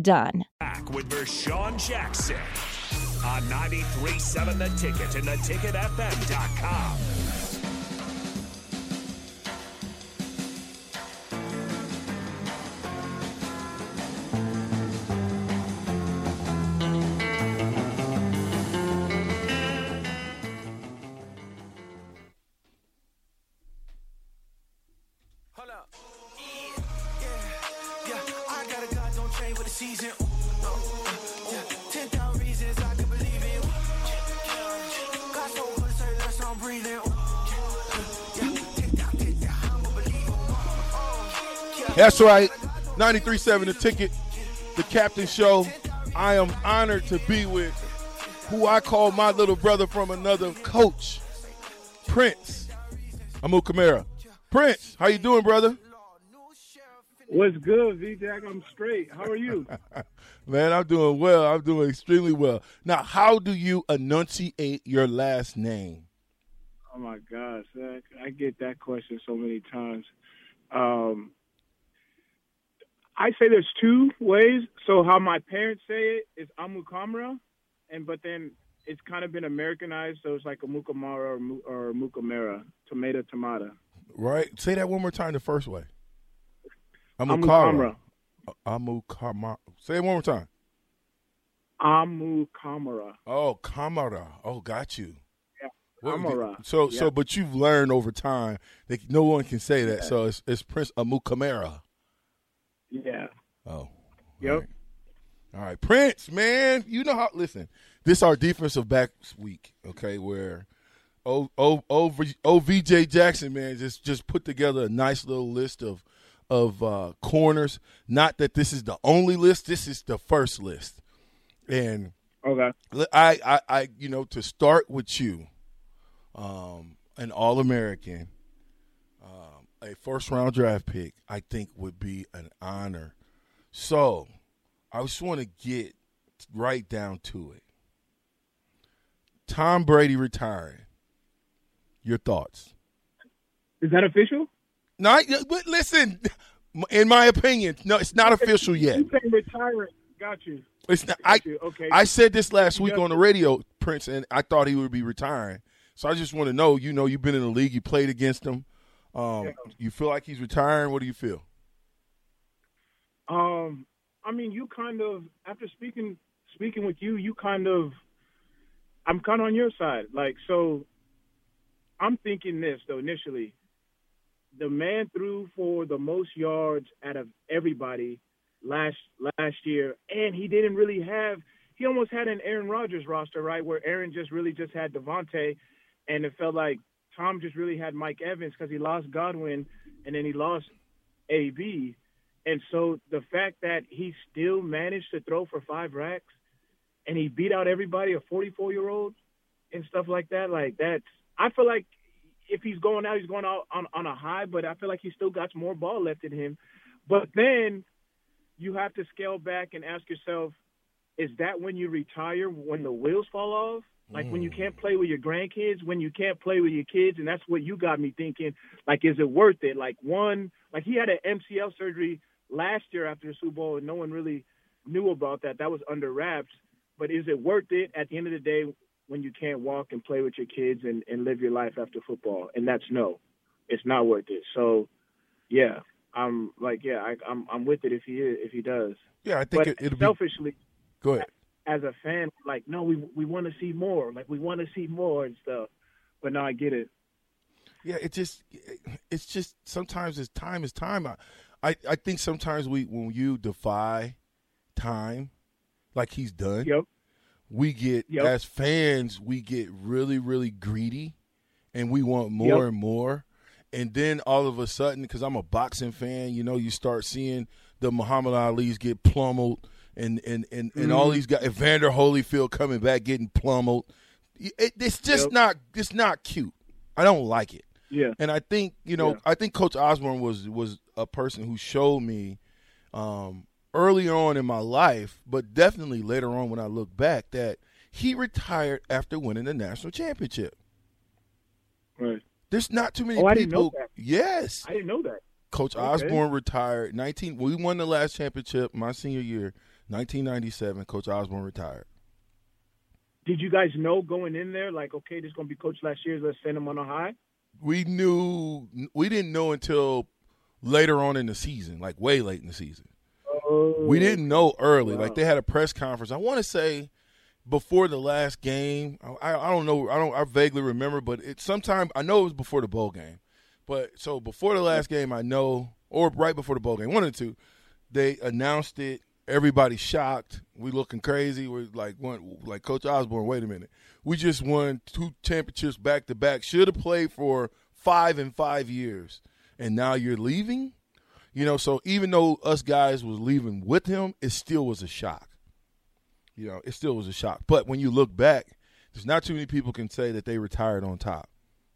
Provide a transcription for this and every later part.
done. Back with Vershawn Jackson on 93.7 The Ticket and theticketfm.com. season. Oh, Ten thousand reasons I believe in. Got so much I'm breathing. That's right. 93.7 The Ticket, the Captain Show. I am honored to be with who I call my little brother from another coach, Prince Amukamara. Prince, how you doing, brother? What's good, V Jack? I'm straight. How are you? Man, I'm doing well. I'm doing extremely well. Now, how do you enunciate your last name? Oh my gosh, I get that question so many times. Um, I say there's two ways. So how my parents say it is Amukamara, and but then it's kind of been Americanized, so it's like Amukamara or, or Mukamara, tomato, tomato. Right. Say that one more time the first way. Amukara. Amukamara. Say it one more time. Amu Amukamara. Oh, Kamara. Oh, got you. Yeah. Kamara. So, yeah. so, but you've learned over time that no one can say that. Yeah. So it's, it's Prince Amukamara. Yeah. Oh. Yep. All right. all right, Prince, man. You know how? Listen, this our defensive back week. Okay, where. O, o, o, OVJ Jackson, man, just just put together a nice little list of of uh, corners. Not that this is the only list. This is the first list. And okay, I, I, I you know, to start with you, um, an All American, um, a first round draft pick, I think would be an honor. So, I just want to get right down to it. Tom Brady retiring. Your thoughts? Is that official? No, but listen. In my opinion, no, it's not official yet. You say retiring. Got you. It's not. Got I you. Okay. I said this last week on the radio, Prince, and I thought he would be retiring. So I just want to know. You know, you've been in the league. You played against him. Um, Yeah. You feel like he's retiring. What do you feel? Um, I mean, you kind of after speaking speaking with you, you kind of, I'm kind of on your side. Like, so, I'm thinking this though initially. The man threw for the most yards out of everybody last last year, and he didn't really have. He almost had an Aaron Rodgers roster, right, where Aaron just really just had Davante, and it felt like Tom just really had Mike Evans because he lost Godwin, and then he lost AB. And so the fact that he still managed to throw for five racks and he beat out everybody, a 44 year old and stuff like that, like that's, I feel like if he's going out, he's going out on, on a high, but I feel like he still got more ball left in him. But then you have to scale back and ask yourself, is that when you retire, when the wheels fall off? Like when you can't mm. play with your grandkids, when you can't play with your kids, and that's what you got me thinking. Like, is it worth it? Like one, like he had an MCL surgery last year after the Super Bowl, and no one really knew about that. That was under wraps. But is it worth it at the end of the day when you can't walk and play with your kids and, and live your life after football? And that's no, it's not worth it. So, yeah, I'm like, yeah, I, I'm I'm with it if he is, if he does. Yeah, I think But it, it'll be. selfishly, Go ahead. as a fan, like, no, we we want to see more. Like, we want to see more and stuff. But now I get it. Yeah, it just it's just sometimes it's time is time. I, I I think sometimes we when you defy time, like he's done, Yep. We get Yep. as fans we get really really greedy, and we want more Yep. and more, and then all of a sudden, because I'm a boxing fan, you know, you start seeing the Muhammad Ali's get plummeled, and and and, and all Mm-hmm. these guys, Evander Holyfield coming back getting plummeled. It, it's just Yep. not it's not cute. I don't like it. Yeah. And I think you know, Yeah. I think Coach Osborne was was a person who showed me um, early on in my life, but definitely later on when I look back, that he retired after winning the national championship. Right. There's not too many Oh, I didn't know people. that. Yes, I didn't know that. Coach Okay. Osborne retired. Nineteen. We won the last championship my senior year, 1997. Coach Osborne retired. Did you guys know going in there, like, okay, this is gonna be coach last year, let's send him on a high? We knew. We didn't know until later on in the season, like way late in the season. Oh, We didn't know early. Wow. Like they had a press conference. I want to say before the last game. I, I don't know. I don't. I vaguely remember, but it sometime I know it was before the bowl game. But so before the last game, I know, or right before the bowl game, one or two, they announced it. Everybody shocked. We looking crazy. We're like one, like Coach Osborne. Wait a minute. We just won two championships back to back. Should have played for five and five years, and now you're leaving. You know, so even though us guys was leaving with him, it still was a shock. You know, it still was a shock. But when you look back, there's not too many people can say that they retired on top.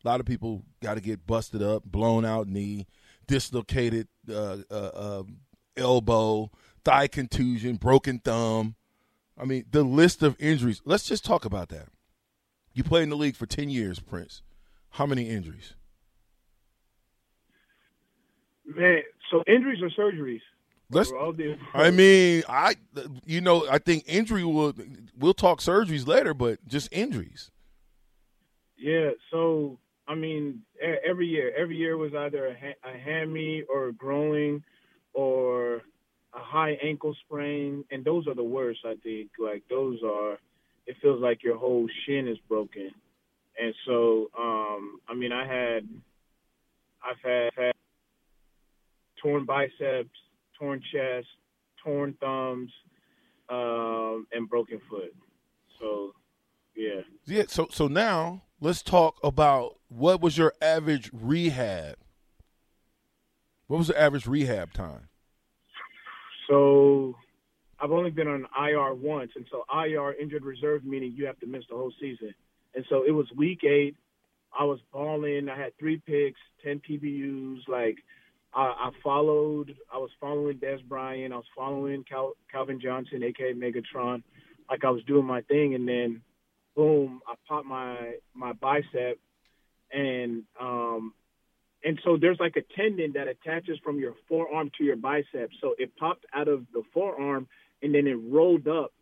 A lot of people got to get busted up, blown out knee, dislocated uh, uh, uh, elbow, thigh contusion, broken thumb. I mean, the list of injuries. Let's just talk about that. You played in the league for 10 years, Prince. How many injuries? Man, so injuries or surgeries? Let's Or all the- I mean, I you know, I think injury will we'll talk surgeries later, but just injuries. Yeah, so I mean, every year, every year was either a, ha- a hammy or a growing or a high ankle sprain, and those are the worst. I think like those are. It feels like your whole shin is broken, and so um, I mean, I had, I've had, had torn biceps, torn chest, torn thumbs, um, and broken foot. So, yeah. Yeah, so so now let's talk about what was your average rehab? What was the average rehab time? So I've only been on IR once, and so IR injured reserve meaning you have to miss the whole season. And so it was week eight. I was balling. I had three picks, ten PBUs. Like I, I followed. I was following Dez Bryant. I was following Cal, Calvin Johnson, aka Megatron. Like I was doing my thing, and then boom, I popped my my bicep, and um, and so there's like a tendon that attaches from your forearm to your bicep. So it popped out of the forearm and then it rolled up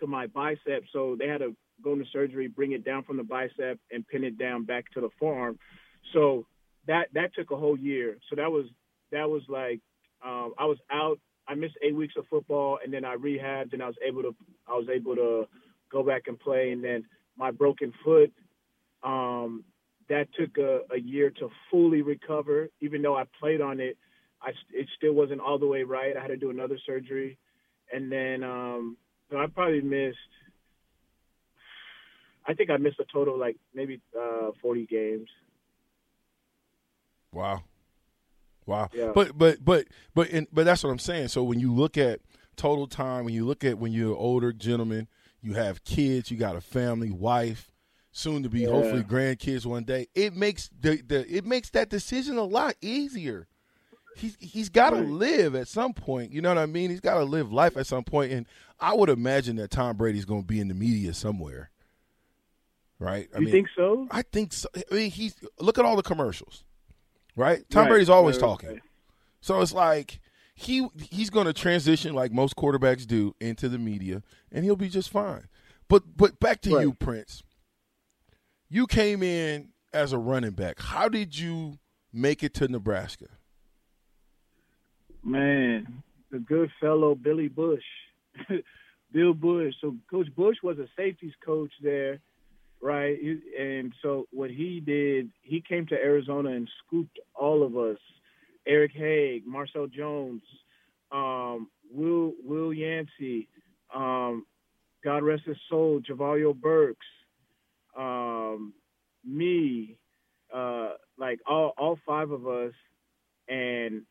to my bicep. So they had to go into surgery, bring it down from the bicep and pin it down back to the forearm. So that that took a whole year. So that was that was like um, I was out. I missed eight weeks of football and then I rehabbed and I was able to I was able to go back and play. And then my broken foot. Um, that took a, a year to fully recover. Even though I played on it, I it still wasn't all the way right. I had to do another surgery, and then um, so I probably missed. I think I missed a total of like maybe uh, forty games. Wow. Wow. Yeah. But but but but in, but that's what I'm saying. So when you look at total time, when you look at when you're an older gentleman, you have kids, you got a family, wife, soon to be Yeah. hopefully grandkids one day. It makes the, the it makes that decision a lot easier. He's he's got to Right. live at some point. You know what I mean? He's got to live life at some point, and I would imagine that Tom Brady's going to be in the media somewhere. Right? I you mean, think so? I think so. I mean, he's look at all the commercials, right? Tom Right, Brady's always right, talking, so it's like he he's going to transition like most quarterbacks do into the media, and he'll be just fine. But but back to Right. you, Prince. You came in as a running back. How did you make it to Nebraska? Man, the good fellow Billy Bush. Bill Bush. So Coach Bush was a safeties coach there, right? And so what he did, he came to Arizona and scooped all of us. Eric Hagg, Marcel Jones, um, Will Will Yancey, um, God rest his soul, Javario Burks, um, me, uh, like all all five of us, and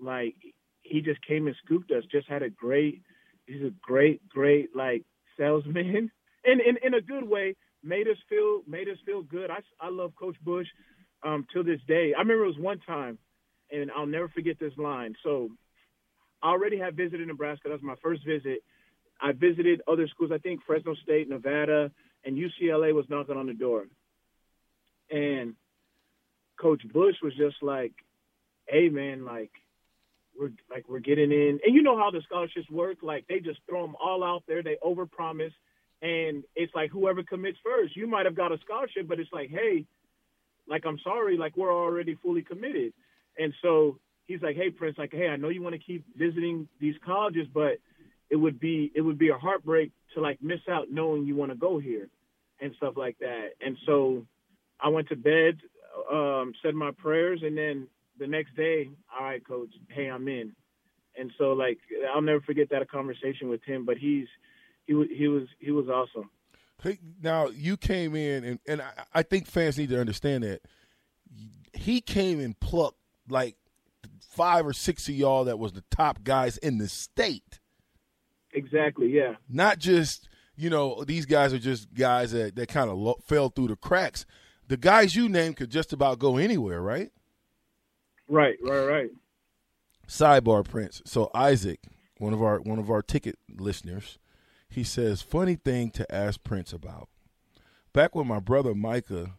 like he just came and scooped us. Just had a great, he's a great, great like salesman, and in in a good way. Made us feel made us feel good. I I love Coach Bush um, till this day. I remember it was one time, and I'll never forget this line. So I already had visited Nebraska. That was my first visit. I visited other schools. I think Fresno State, Nevada, and UCLA was knocking on the door. And Coach Bush was just like, "Hey, man, like we're like we're getting in." And you know how the scholarships work? Like they just throw them all out there. They overpromise, and it's like whoever commits first. You might have got a scholarship, but it's like, hey, like I'm sorry, like we're already fully committed. And so he's like, hey, Prince, like, hey, I know you want to keep visiting these colleges, but it would be it would be a heartbreak to like miss out knowing you want to go here and stuff like that. And so I went to bed, um, said my prayers, and then the next day, all right, coach, hey, I'm in. And so like I'll never forget that conversation with him. But he's he was he was he was awesome. Hey, now you came in, and, and I, I think fans need to understand that he came and plucked like five or six of y'all that was the top guys in the state. Exactly. Yeah. Not just you know these guys are just guys that that kind of lo- fell through the cracks. The guys you named could just about go anywhere, right? Right. Right. Right. Sidebar, Prince. So Isaac, one of our one of our ticket listeners, he says, "Funny thing to ask Prince about. Back when my brother Micah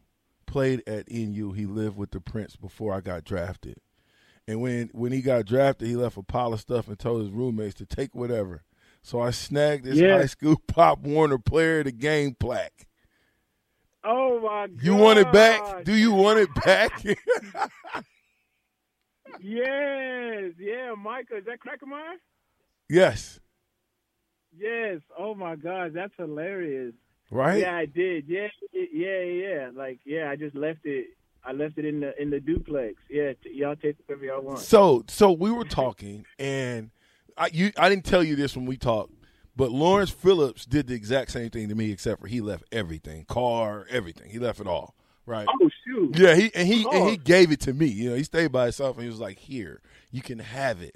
played at NU, he lived with the Prince before I got drafted. And when when he got drafted, he left a pile of stuff and told his roommates to take whatever. So I snagged this Yeah. high school Pop Warner Player of the Game plaque. Oh my god. You want it back? Do you want it back? Yes. Yeah, Micah. Is that Cracker Mine? yes. Yes. Oh my god, that's hilarious. Right? Yeah, I did. Yeah, yeah, yeah. Like, yeah, I just left it. I left it in the in the duplex. Yeah, t- y'all take whatever y'all want. So so we were talking, and I you I didn't tell you this when we talked, but Lawrence Phillips did the exact same thing to me, except for he left everything, car, everything. He left it all. Right. Oh shoot. Yeah, he and he and he gave it to me. You know, he stayed by himself and he was like, "Here, you can have it."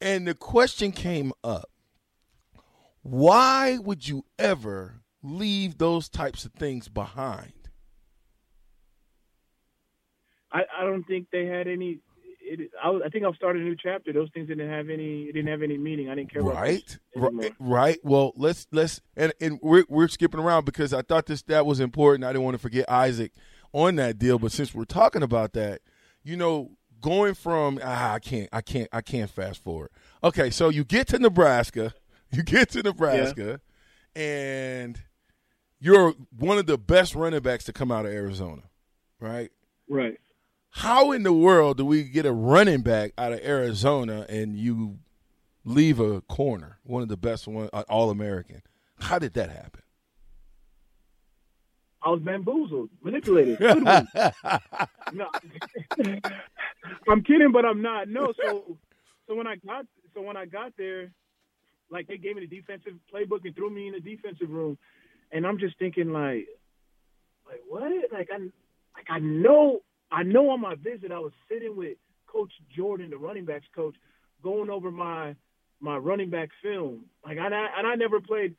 And the question came up: Why would you ever leave those types of things behind? I, I don't think they had any. It, I, I think I've started a new chapter. Those things didn't have any. It didn't have any meaning. I didn't care about Right, right, right. Well, let's let's and and we're we're skipping around because I thought this that was important. I didn't want to forget Isaac on that deal, but since we're talking about that, you know, going from ah, I can't, I can't, I can't fast forward. Okay, so you get to Nebraska, you get to Nebraska, and you're one of the best running backs to come out of Arizona, right? Right. How in the world do we get a running back out of Arizona and you leave a corner, one of the best one, uh, all American? How did that happen? I was bamboozled, manipulated. no, I'm kidding, but I'm not. No, so so when I got so when I got there, like they gave me the defensive playbook and threw me in the defensive room, and I'm just thinking like, like what? Like I like I know I know on my visit I was sitting with Coach Jordan, the running backs coach, going over my my running back film. Like I and I never played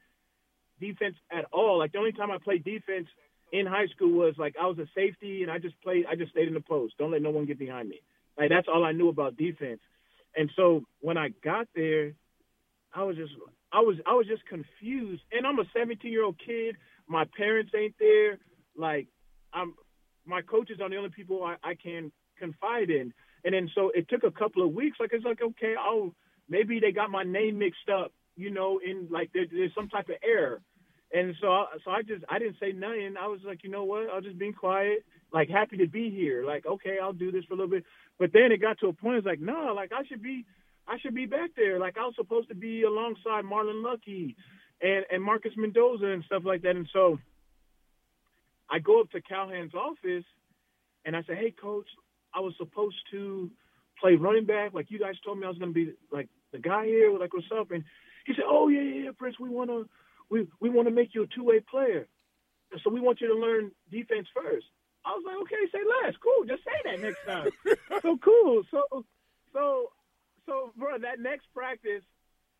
defense at all. Like the only time I played defense in high school was like I was a safety and I just played I just stayed in the post. Don't let no one get behind me. Like that's all I knew about defense. And so when I got there, I was just I was I was just confused. And I'm a 17 year old kid. My parents ain't there. Like I'm my coaches are the only people I, I can confide in. And then so it took a couple of weeks. Like it's like okay, oh maybe they got my name mixed up. You know, in like there, there's some type of error. And so, I, so I just, I didn't say nothing. I was like, you know what? I'll just be quiet, like happy to be here. Like, okay, I'll do this for a little bit. But then it got to a point. It's like, no, like I should be, I should be back there. Like I was supposed to be alongside Marlon Lucky, and and Marcus Mendoza and stuff like that. And so I go up to Callahan's office and I say, "Hey, coach, I was supposed to play running back. Like you guys told me I was going to be like the guy here. Like what's up?" And he said, "Oh yeah, yeah, yeah Prince. We want to we we want to make you a two way player. So we want you to learn defense first. I was like, okay, say less. Cool. Just say that next time. so cool. So so so bro, that next practice,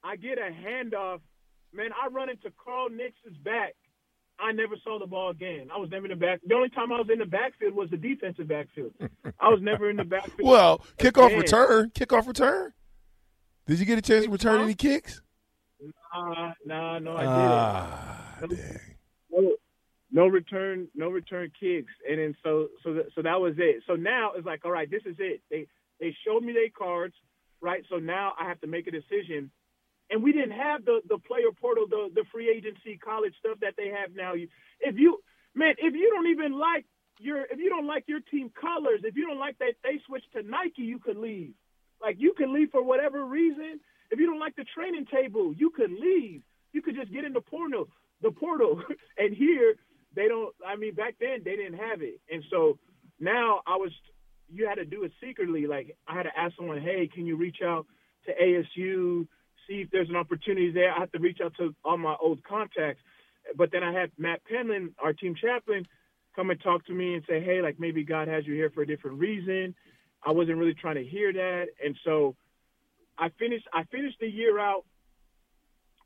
I get a handoff. Man, I run into Carl Nix's back. I never saw the ball again. I was never in the back. The only time I was in the backfield was the defensive backfield. I was never in the backfield. Well, kickoff again. return, kickoff return. Did you get a chance to return any kicks? Nah, nah, no, I didn't. Ah, No- dang. no, no return, no return kicks, and then so so that, so that was it. So now it's like, all right, this is it. They they showed me their cards, right? So now I have to make a decision. And we didn't have the the player portal, the the free agency, college stuff that they have now. If you man, if you don't even like your if you don't like your team colors, if you don't like that they switched to Nike, you could leave. Like you could leave for whatever reason. If you don't like the training table, you could leave. You could just get in the portal, the portal. and here they don't. I mean, back then they didn't have it, and so now I was. You had to do it secretly. Like I had to ask someone, "Hey, can you reach out to ASU, see if there's an opportunity there?" I have to reach out to all my old contacts. But then I had Matt Penland, our team chaplain, come and talk to me and say, "Hey, like maybe God has you here for a different reason." I wasn't really trying to hear that, and so I finished. I finished the year out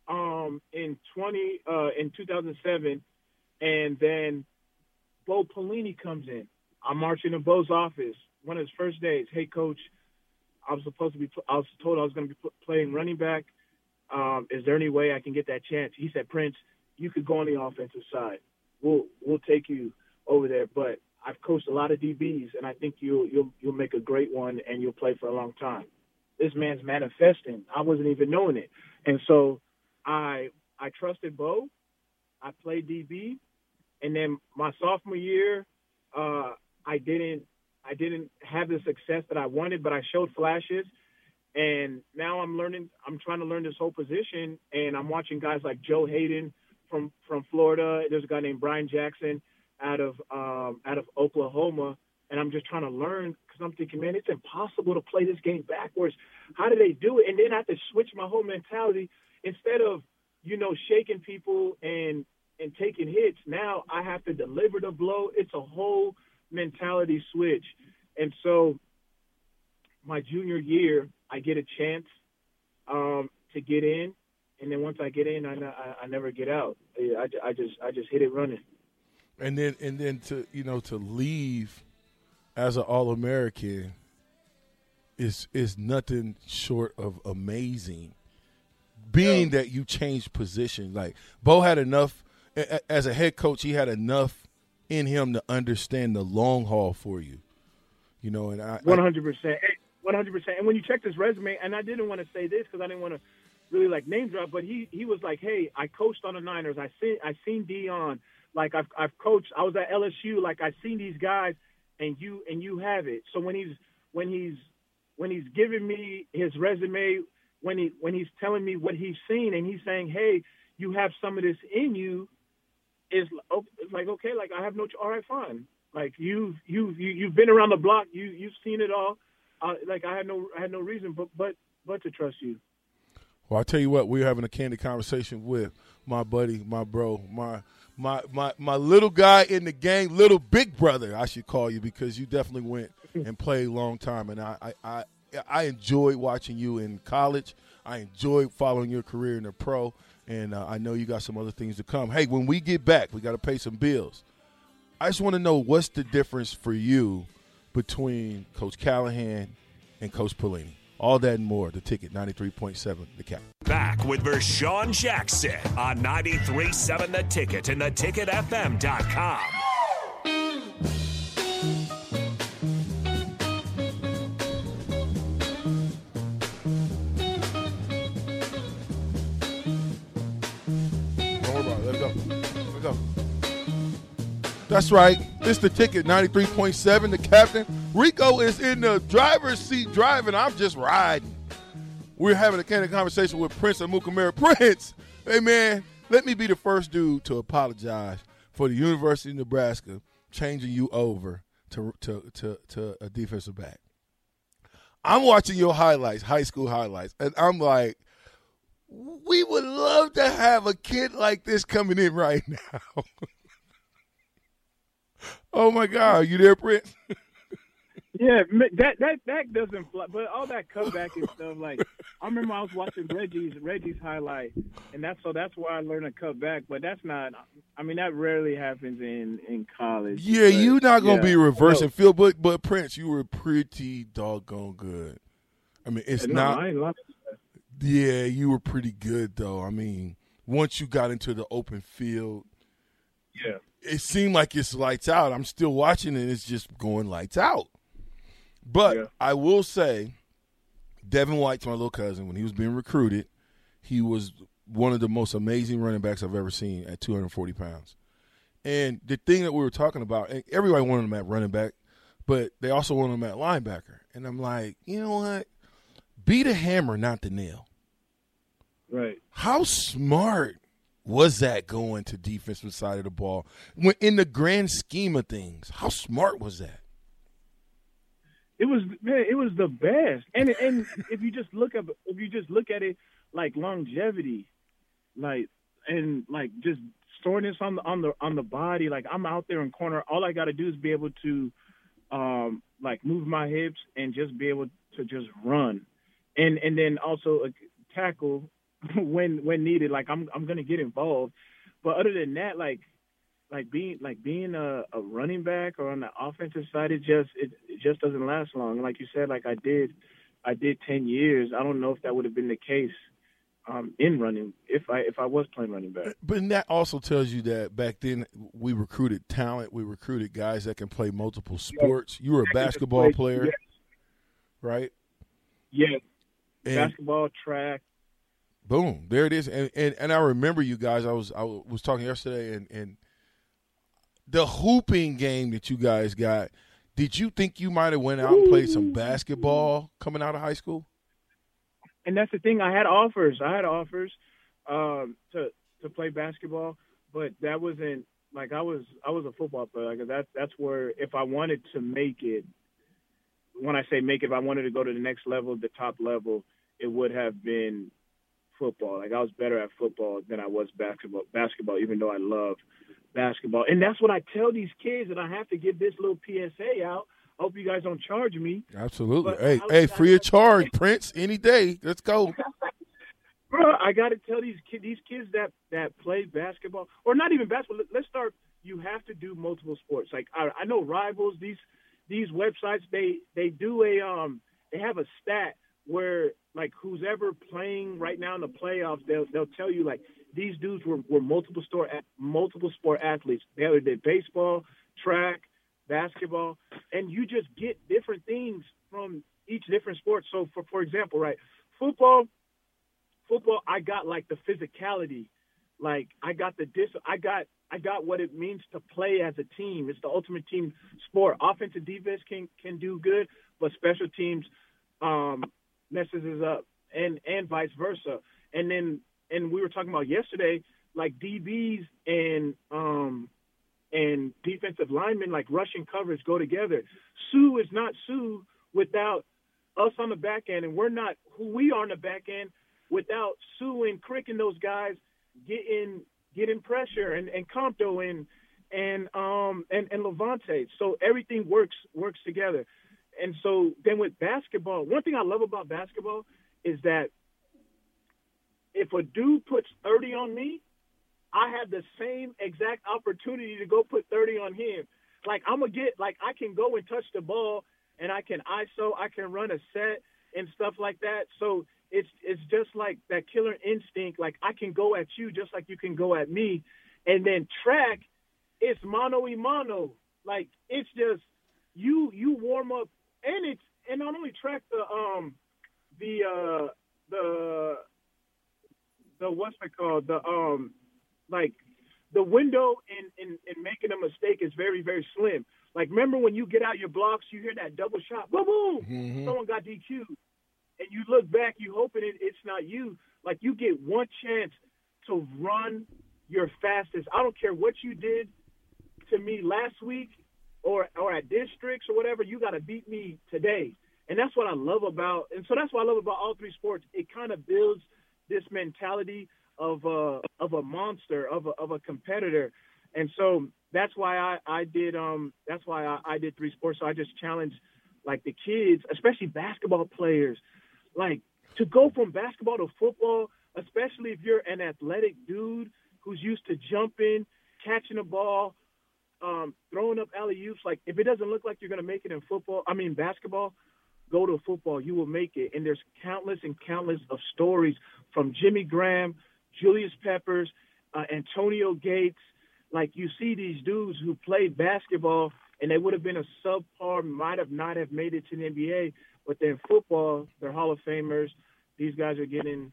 um, in twenty uh, in two thousand seven, and then Bo Pelini comes in. I'm marching in Bo's office. One of his first days. Hey, coach, I was supposed to be. I was told I was going to be playing running back. Um, is there any way I can get that chance? He said, Prince, you could go on the offensive side. We'll we'll take you over there, but I've coached a lot of DBs, and I think you'll you'll you'll make a great one, and you'll play for a long time. This man's manifesting. I wasn't even knowing it, and so I I trusted Bo. I played DB, and then my sophomore year, uh, I didn't I didn't have the success that I wanted, but I showed flashes. And now I'm learning. I'm trying to learn this whole position, and I'm watching guys like Joe Haden from from Florida. There's a guy named Brian Jackson out of um, out of Oklahoma, and I'm just trying to learn because I'm thinking, man, it's impossible to play this game backwards. How do they do it? And then I have to switch my whole mentality instead of you know shaking people and and taking hits. Now I have to deliver the blow. It's a whole mentality switch, and so my junior year, I get a chance um, to get in, and then once I get in, I, I, I never get out. I, I just I just hit it running. And then and then to you know to leave as an All American is is nothing short of amazing. Being that you changed position, like Bo had enough as a head coach, he had enough in him to understand the long haul for you. You know, and I, hundred percent, one hundred percent. And when you check his resume, and I didn't want to say this because I didn't want to really like name drop, but he he was like, hey, I coached on the Niners. I seen I seen Deion. Like I've I've coached. I was at LSU. Like I've seen these guys, and you and you have it. So when he's when he's when he's giving me his resume, when he when he's telling me what he's seen, and he's saying, hey, you have some of this in you. Is it's like okay, like I have no. All right, fine. Like you've you've you, you've been around the block. You you've seen it all. Uh, like I had no I had no reason but but but to trust you. Well, I tell you what, we were having a candid conversation with my buddy, my bro, my my my my little guy in the game, little big brother, I should call you because you definitely went and played a long time, and I I I, I enjoyed watching you in college. I enjoyed following your career in the pro, and uh, I know you got some other things to come. Hey, when we get back, we got to pay some bills. I just want to know what's the difference for you between Coach Callahan and Coach Pelini. All that and more. The ticket, 93.7, the cap. Back with Vershawn Jackson on 93.7 The Ticket and theticketfm.com. That's right. It's the ticket, 93.7. The captain. Rico is in the driver's seat driving. I'm just riding. We're having a candid conversation with Prince Amukamara. Prince, hey man, let me be the first dude to apologize for the University of Nebraska changing you over to to to, to a defensive back. I'm watching your highlights, high school highlights, and I'm like, we would love to have a kid like this coming in right now. Oh my God, are you there, Prince? Yeah, that that that doesn't fly, but all that comeback and stuff. Like I remember I was watching Reggie's Reggie's highlight, and that's so that's where I learned to cut back. But that's not. I mean, that rarely happens in in college. Yeah, But, you're not gonna yeah, be reversing no. field, but but Prince, you were pretty doggone good. I mean, it's No, not. I ain't lying. Yeah, you were pretty good though. I mean, once you got into the open field, Yeah. It seemed like it's lights out. I'm still watching and it's just going lights out. But Yeah. I will say, Devin White's my little cousin. When he was being recruited, he was one of the most amazing running backs I've ever seen at 240 pounds. And the thing that we were talking about, and everybody wanted him at running back, but they also wanted him at linebacker. And I'm like, you know what? Be the hammer, not the nail. Right. How smart was that going to defensive side of the ball? When in the grand scheme of things, how smart was that? It was man, it was the best. And and if you just look up if you just look at it like longevity, like and like just soreness on the on the on the body, like I'm out there in corner, all I gotta do is be able to um like move my hips and just be able to just run. And and then also tackle when when needed. Like I'm I'm gonna get involved. But other than that, like like being like being a, a running back or on the offensive side, it just it, it just doesn't last long. Like you said, like I did, I did ten years. I don't know if that would have been the case um, in running if I if I was playing running back. But that also tells you that back then we recruited talent. We recruited guys that can play multiple sports. You were a basketball Yes. player, right? Yes, And basketball, track. Boom, there it is. And, and and I remember you guys. I was I was talking yesterday, and and the hooping game that you guys got. Did you think you might have went out and played some basketball coming out of high school? and that's the thing. I had offers. I had offers um, to to play basketball, but that wasn't like I was. I was a football player. Like that's that's where if I wanted to make it, when I say make it, if I wanted to go to the next level, the top level, it would have been football. Like I was better at football than I was basketball. Basketball, even though I love basketball, and that's what I tell these kids. And I have to give this little PSA out. I hope you guys don't charge me. Absolutely. But hey, hey, free of charge, Prince. Any day. Let's go. Bro, I got to tell these kids, these kids that that play basketball, or not even basketball. let- Let's start. You have to do multiple sports. Like I, I know rivals. These these websites they they do a um they have a stat where like who's ever playing right now in the playoffs, they'll they'll tell you like these dudes were, were multiple sport multiple sport athletes. They either did baseball, track, basketball, and you just get different things from each different sport. So for for example, right, football football I got like the physicality. Like I got the dis I got I got what it means to play as a team. It's the ultimate team sport. Offense and defense can can do good, but special teams um messes up and and vice versa. And then and we were talking about yesterday, like DBs and um and defensive linemen like rushing coverage go together. Suh is not Suh without us on the back end, and we're not who we are on the back end without Suh and Crick and those guys getting getting pressure and, and Compto and and um and, and Lavonte. So everything works works together. And so then with basketball, one thing I love about basketball is that if a dude puts 30 on me, I have the same exact opportunity to go put 30 on him. Like I'm gonna get like I can go and touch the ball and I can ISO, I can run a set and stuff like that. So it's it's just like that killer instinct. Like I can go at you just like you can go at me. And then track, it's mano y mano. Like it's just you you warm up and it's and not only track the um the uh the the what's it called the um like the window in, in, in making a mistake is very, very slim. Like, remember when you get out your blocks, you hear that double shot, boom, boom, Mhm. someone got DQ'd. And you look back, you hoping it, it's not you. Like, you get one chance to run your fastest. I don't care what you did to me last week or or at districts or whatever. You got to beat me today, and that's what I love about. And so that's what I love about all three sports. It kind of builds this mentality of a of a monster of a of a competitor, and so that's why I I did um that's why I, I did three sports. So I just challenged like the kids, especially basketball players, like to go from basketball to football, especially if you're an athletic dude who's used to jumping, catching a ball, um, throwing up alley oops. Like if it doesn't look like you're gonna make it in football, I mean basketball, go to football. You will make it. And there's countless and countless of stories from Jimmy Graham, Julius Peppers, uh, Antonio Gates. Like you see these dudes who played basketball and they would have been a subpar, might have not have made it to the NBA, but then football, they're Hall of Famers. These guys are getting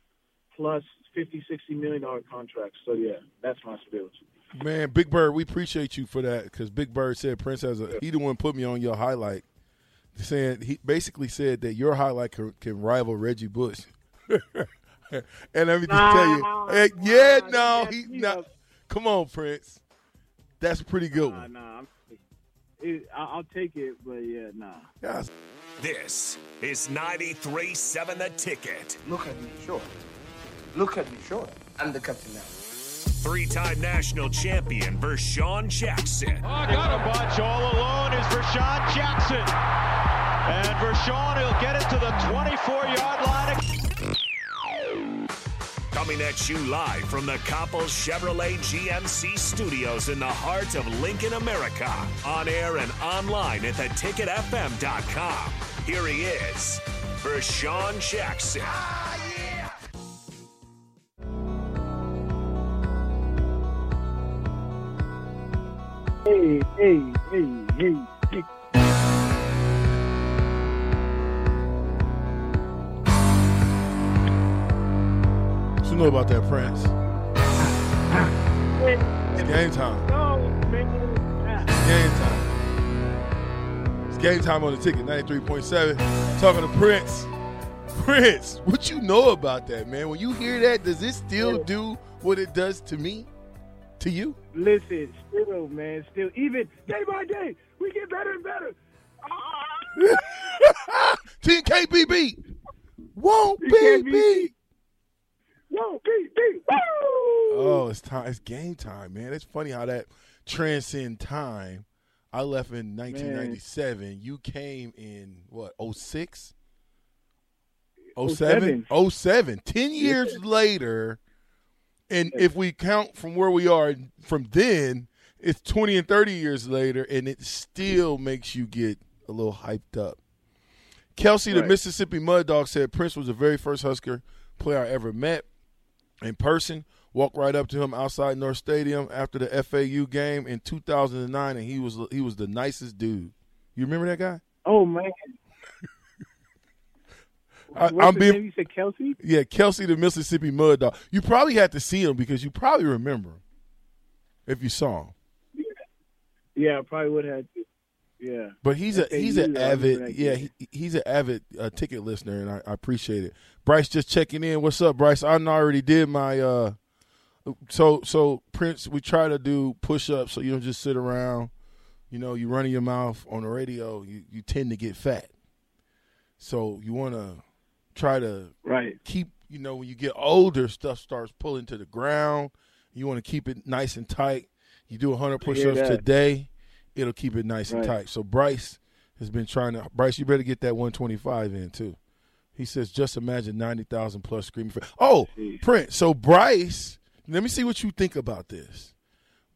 plus 50, 60 million dollar contracts. So yeah, that's my spill. Man, Big Bird, we appreciate you for that because Big Bird said Prince has a he the one put me on your highlight, saying he basically said that your highlight can, can rival Reggie Bush. and let me just Nah, tell you, hey, yeah, nah, no, he you not. know. Come on, Prince, that's a pretty good Nah, one. nah, I'm, it, I- I'll take it, but yeah, nah. Yeah, This is 93.7 The Ticket. Look at me, sure. Look at me, sure. I'm the captain now. Three-time national champion Vershawn Jackson. Oh, got a bunch all alone is Vershawn Jackson. And Vershawn will get it to the 24-yard line. Coming at you live from the Coppels Chevrolet GMC studios in the heart of Lincoln, America. On air and online at theticketfm.com. Here he is, Vershawn Jackson. Hey, hey, hey, what you know about that, Prince? It's game time. It's game time. It's game time on the ticket, 93.7. Talking to Prince. Prince, what you know about that, man? When you hear that, does it still do what it does to me? To you? Listen, still, man, still, even day by day, we get better and better. Ah, Team KBB won't be be beat. beat, beat! Oh, it's time. It's game time, man. It's funny how that transcend time. I left in 1997. You came in what? 06? 07? 07. 10 years later. And if we count from where we are from then, it's 20 and 30 years later, and it still makes you get a little hyped up. Kelsey, the Mississippi Mud Dog, said Prince was the very first Husker player I ever met in person. Walked right up to him outside North Stadium after the FAU game in 2009, and he was he was the nicest dude. You remember that guy? Oh man, I, I'm being? You said Kelsey? yeah, Kelsey, the Mississippi Mud Dog. You probably had to see him because you probably remember him if you saw him. Yeah, I probably would have. To. Yeah. But he's a he's an avid yeah he, he's an avid uh, ticket listener and I, I appreciate it. Bryce just checking in. What's up, Bryce? I already did my uh so so Prince. We try to do push ups so you don't just sit around. You know, you running your mouth on the radio. You you tend to get fat. So you want to try to Right. keep you know when you get older stuff starts pulling to the ground. You want to keep it nice and tight. You do 100 hear push-ups today it'll keep it nice and tight. So bryce has been trying to bryce you better get that 125 in too. He says just imagine 90000 plus screaming for oh prince so bryce let me see what you think about this.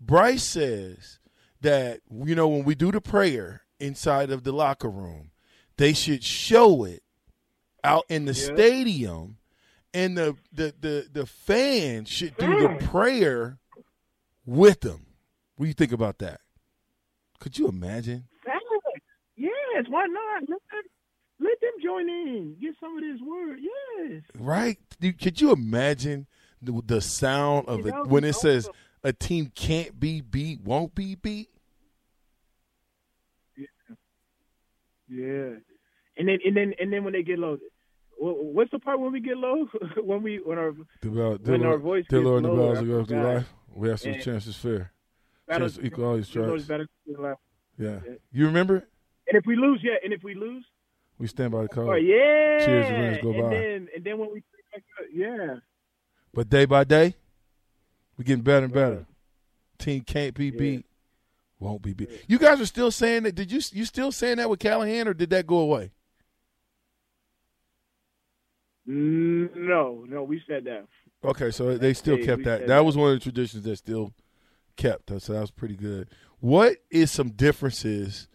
Bryce says that you know when we do the prayer inside of the locker room they should show it out in the Yeah. stadium and the the the, the fans should do the mm. prayer with them. What do you think about that? Could you imagine? Yes, why not? Let them, let them join in. Get some of this word. Yes. Right? Could you imagine the, the sound of it when it says a team can't be beat, won't be beat? Yeah. yeah. And then and then and then when they get loaded, what's the part when we get low? when we when our The bell, When our voice dear gets Lord, the bells go through life. We have some chances fair. battle, Chance equal all these you strikes. it's better. Yeah. Yeah. You remember it? And if we lose, yeah, and if we lose, We stand by the code. oh yeah, Cheers, the winners go and by. then and then when we yeah, But day by day, we're getting better and better. Team can't be beat, won't be beat. You guys are still saying that. Did you you still saying that with Callahan, or did that go away? No, no, we said that. Okay, so they still Hey, kept that. That that. was one of the traditions that still kept. Uh, so that was pretty good. What is some differences?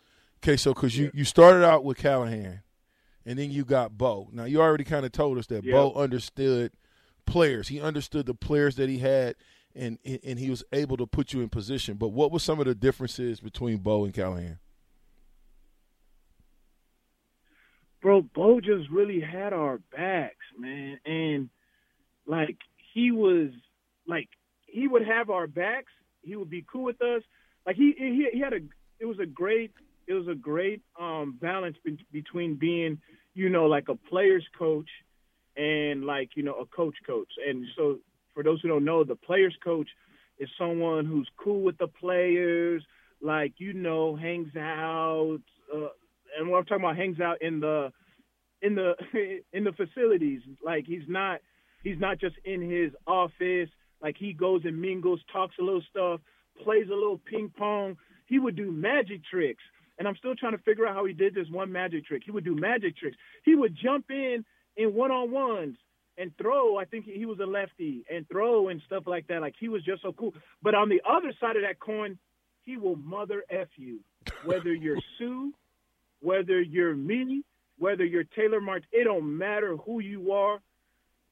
Okay, so because you you started out with Callahan, and then you got Bo. Now you already kind of told us that Yeah. Bo understood players. He understood the players that he had, and and he was able to put you in position. But what were some of the differences between Bo and Callahan? Bro, Bo just really had our backs, man. And like he was like he would have our backs. He would be cool with us. Like he he, he had a it was a great it was a great um balance be- between being you know like a player's coach and like you know a coach coach. And so for those who don't know, the player's coach is someone who's cool with the players, like you know hangs out. Uh, and what I'm talking about hangs out in the in the in the facilities. Like he's not he's not just in his office. Like he goes and mingles, talks a little stuff, plays a little ping pong. He would do magic tricks. And I'm still trying to figure out how he did this one magic trick. He would do magic tricks. He would jump in in one-on-ones and throw. I think he was a lefty and throw and stuff like that. Like he was just so cool. But on the other side of that coin, he will mother f you, whether you're Suh, whether you're me, whether you're Taylor March. It don't matter who you are.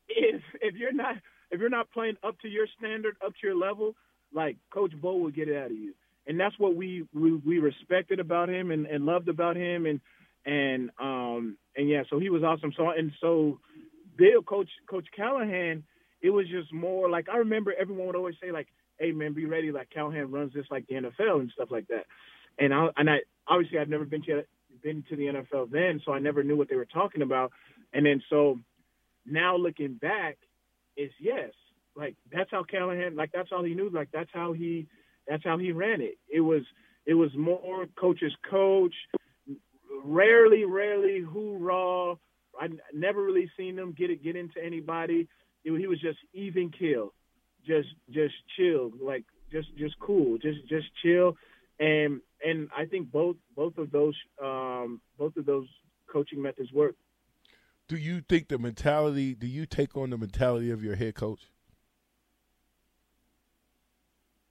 If if you're not if you're not playing up to your standard, up to your level, like Coach Bo will get it out of you. And that's what we we, we respected about him and, and loved about him and and um and yeah, so he was awesome. So and so Bill, Coach Coach Callahan, it was just more like I remember everyone would always say like, "Hey man, be ready." Like Callahan runs this like the NFL and stuff like that. And I and I obviously I've never been to been to the NFL then, so I never knew what they were talking about. And then so now looking back, is yes, like that's how Callahan, like that's all he knew, like that's how he that's how he ran it. It was it was more coach's coach. Rarely, rarely hoorah. I never really seen them get it get into anybody. It, he was just even kill, just just chill, like just just cool, just just chill, and and I think both both of those um, both of those coaching methods work. Do you think the mentality? Do you take on the mentality of your head coach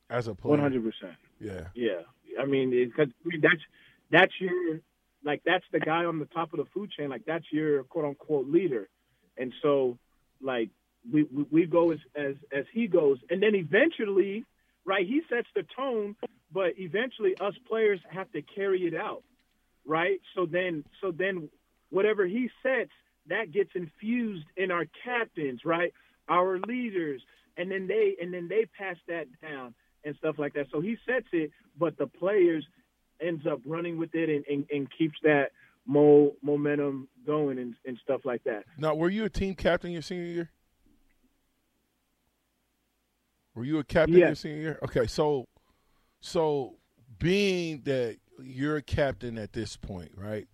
as a player? One hundred percent. Yeah. Yeah, I mean, because I mean, that's that's your like that's the guy on the top of the food chain. Like that's your quote unquote leader, and so like we we, we go as, as as he goes, and then eventually, right? He sets the tone, but eventually us players have to carry it out, right? So then so then whatever he sets, that gets infused in our captains, right? Our leaders, and then they and then they pass that down and stuff like that. So he sets it, but the players ends up running with it and, and, and keeps that mo momentum going and, and stuff like that. Now, were you a team captain your senior year? Were you a captain your senior year? Okay, so so being that you're a captain at this point, right?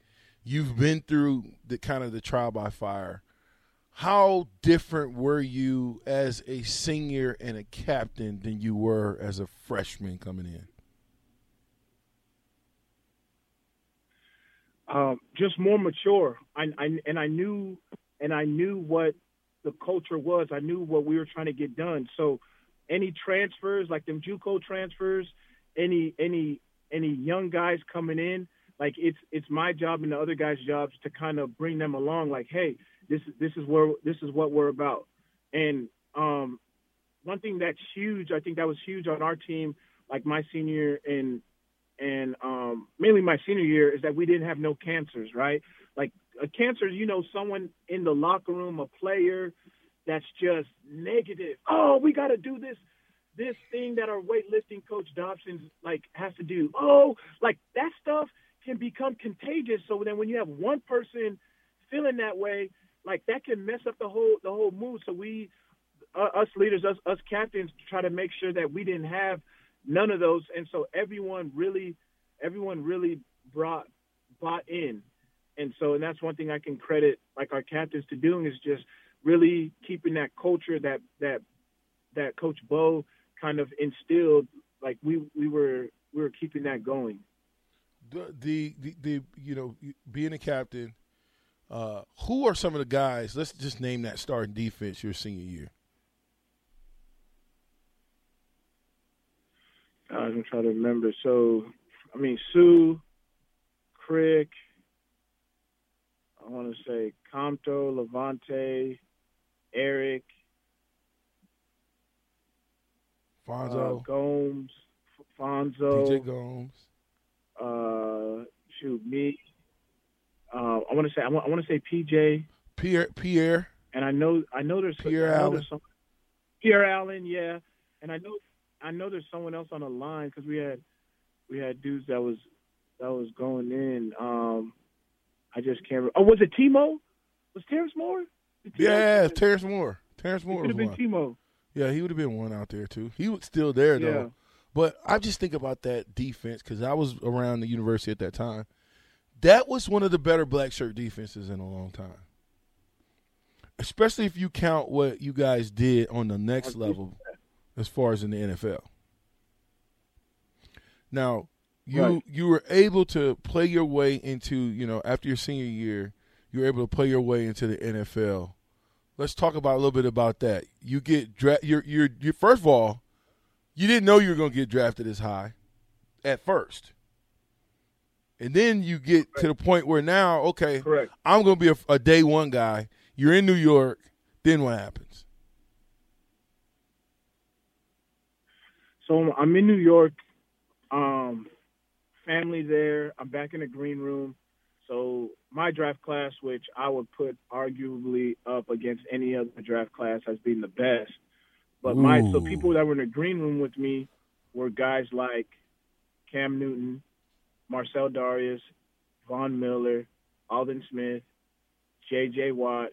You've been through the kind of the trial by fire. How different were you as a senior and a captain than you were as a freshman coming in? um, just more mature. I, I and I knew and I knew what the culture was. I knew what we were trying to get done. So any transfers, like them JUCO transfers, any any any young guys coming in, like it's it's my job and the other guys' jobs to kind of bring them along. Like, hey, this this is where this is what we're about. And um, one thing that's huge, I think that was huge on our team, like my senior and and um, mainly my senior year is that we didn't have no cancers, right? Like a cancer, you know, someone in the locker room, a player that's just negative. Oh, we got to do this, this thing that our weightlifting coach Dobson like has to do. Oh, like that stuff can become contagious. So then when you have one person feeling that way, like that can mess up the whole the whole mood. So we, uh, us leaders, us us captains, try to make sure that we didn't have none of those, and so everyone really, everyone really brought bought in, and so and that's one thing I can credit like our captains to doing is just really keeping that culture that that that Coach Bo kind of instilled. Like we we were we were keeping that going. The the, the, the you know being a captain. Uh, who are some of the guys? Let's just name that starting defense your senior year. I'm trying to remember. So, I mean, Suh, Crick, I want to say Compton, Lavonte, Eric, Fonzo, uh, Gomes, Fonzo, DJ Gomes, uh, shoot me. Uh, I want to say I want, I want to say PJ, Pierre, Pierre, and I know I know there's Pierre I know Allen. there's some, Pierre Allen, yeah, and I know I know there's someone else on the line because we had we had dudes that was that was going in. Um, I just can't. Remember. Oh, was it Timo? Was Terrence Moore? Yeah, Terrence Moore. Terrence It Moore could have been. Timo. Yeah, he would have been one out there too. He was still there though. Yeah. But I just think about that defense because I was around the university at that time. That was one of the better black shirt defenses in a long time. Especially if you count what you guys did on the next level as far as in the NFL. Now, you Right. you were able to play your way into, you know, after your senior year, you were able to play your way into the NFL. Let's talk about a little bit about that. You get dra- you're you're you first of all, you didn't know you were going to get drafted as high at first. And then you get to the point where now, okay, Correct. I'm going to be a, a day one guy. You're in New York. Then what happens? So I'm in New York. Um, family there. I'm back in the green room. So my draft class, which I would put arguably up against any other draft class as being the best. But my so people that were in the green room with me were guys like Cam Newton, Marcell Dareus, Von Miller, Aldon Smith, J.J. Watt,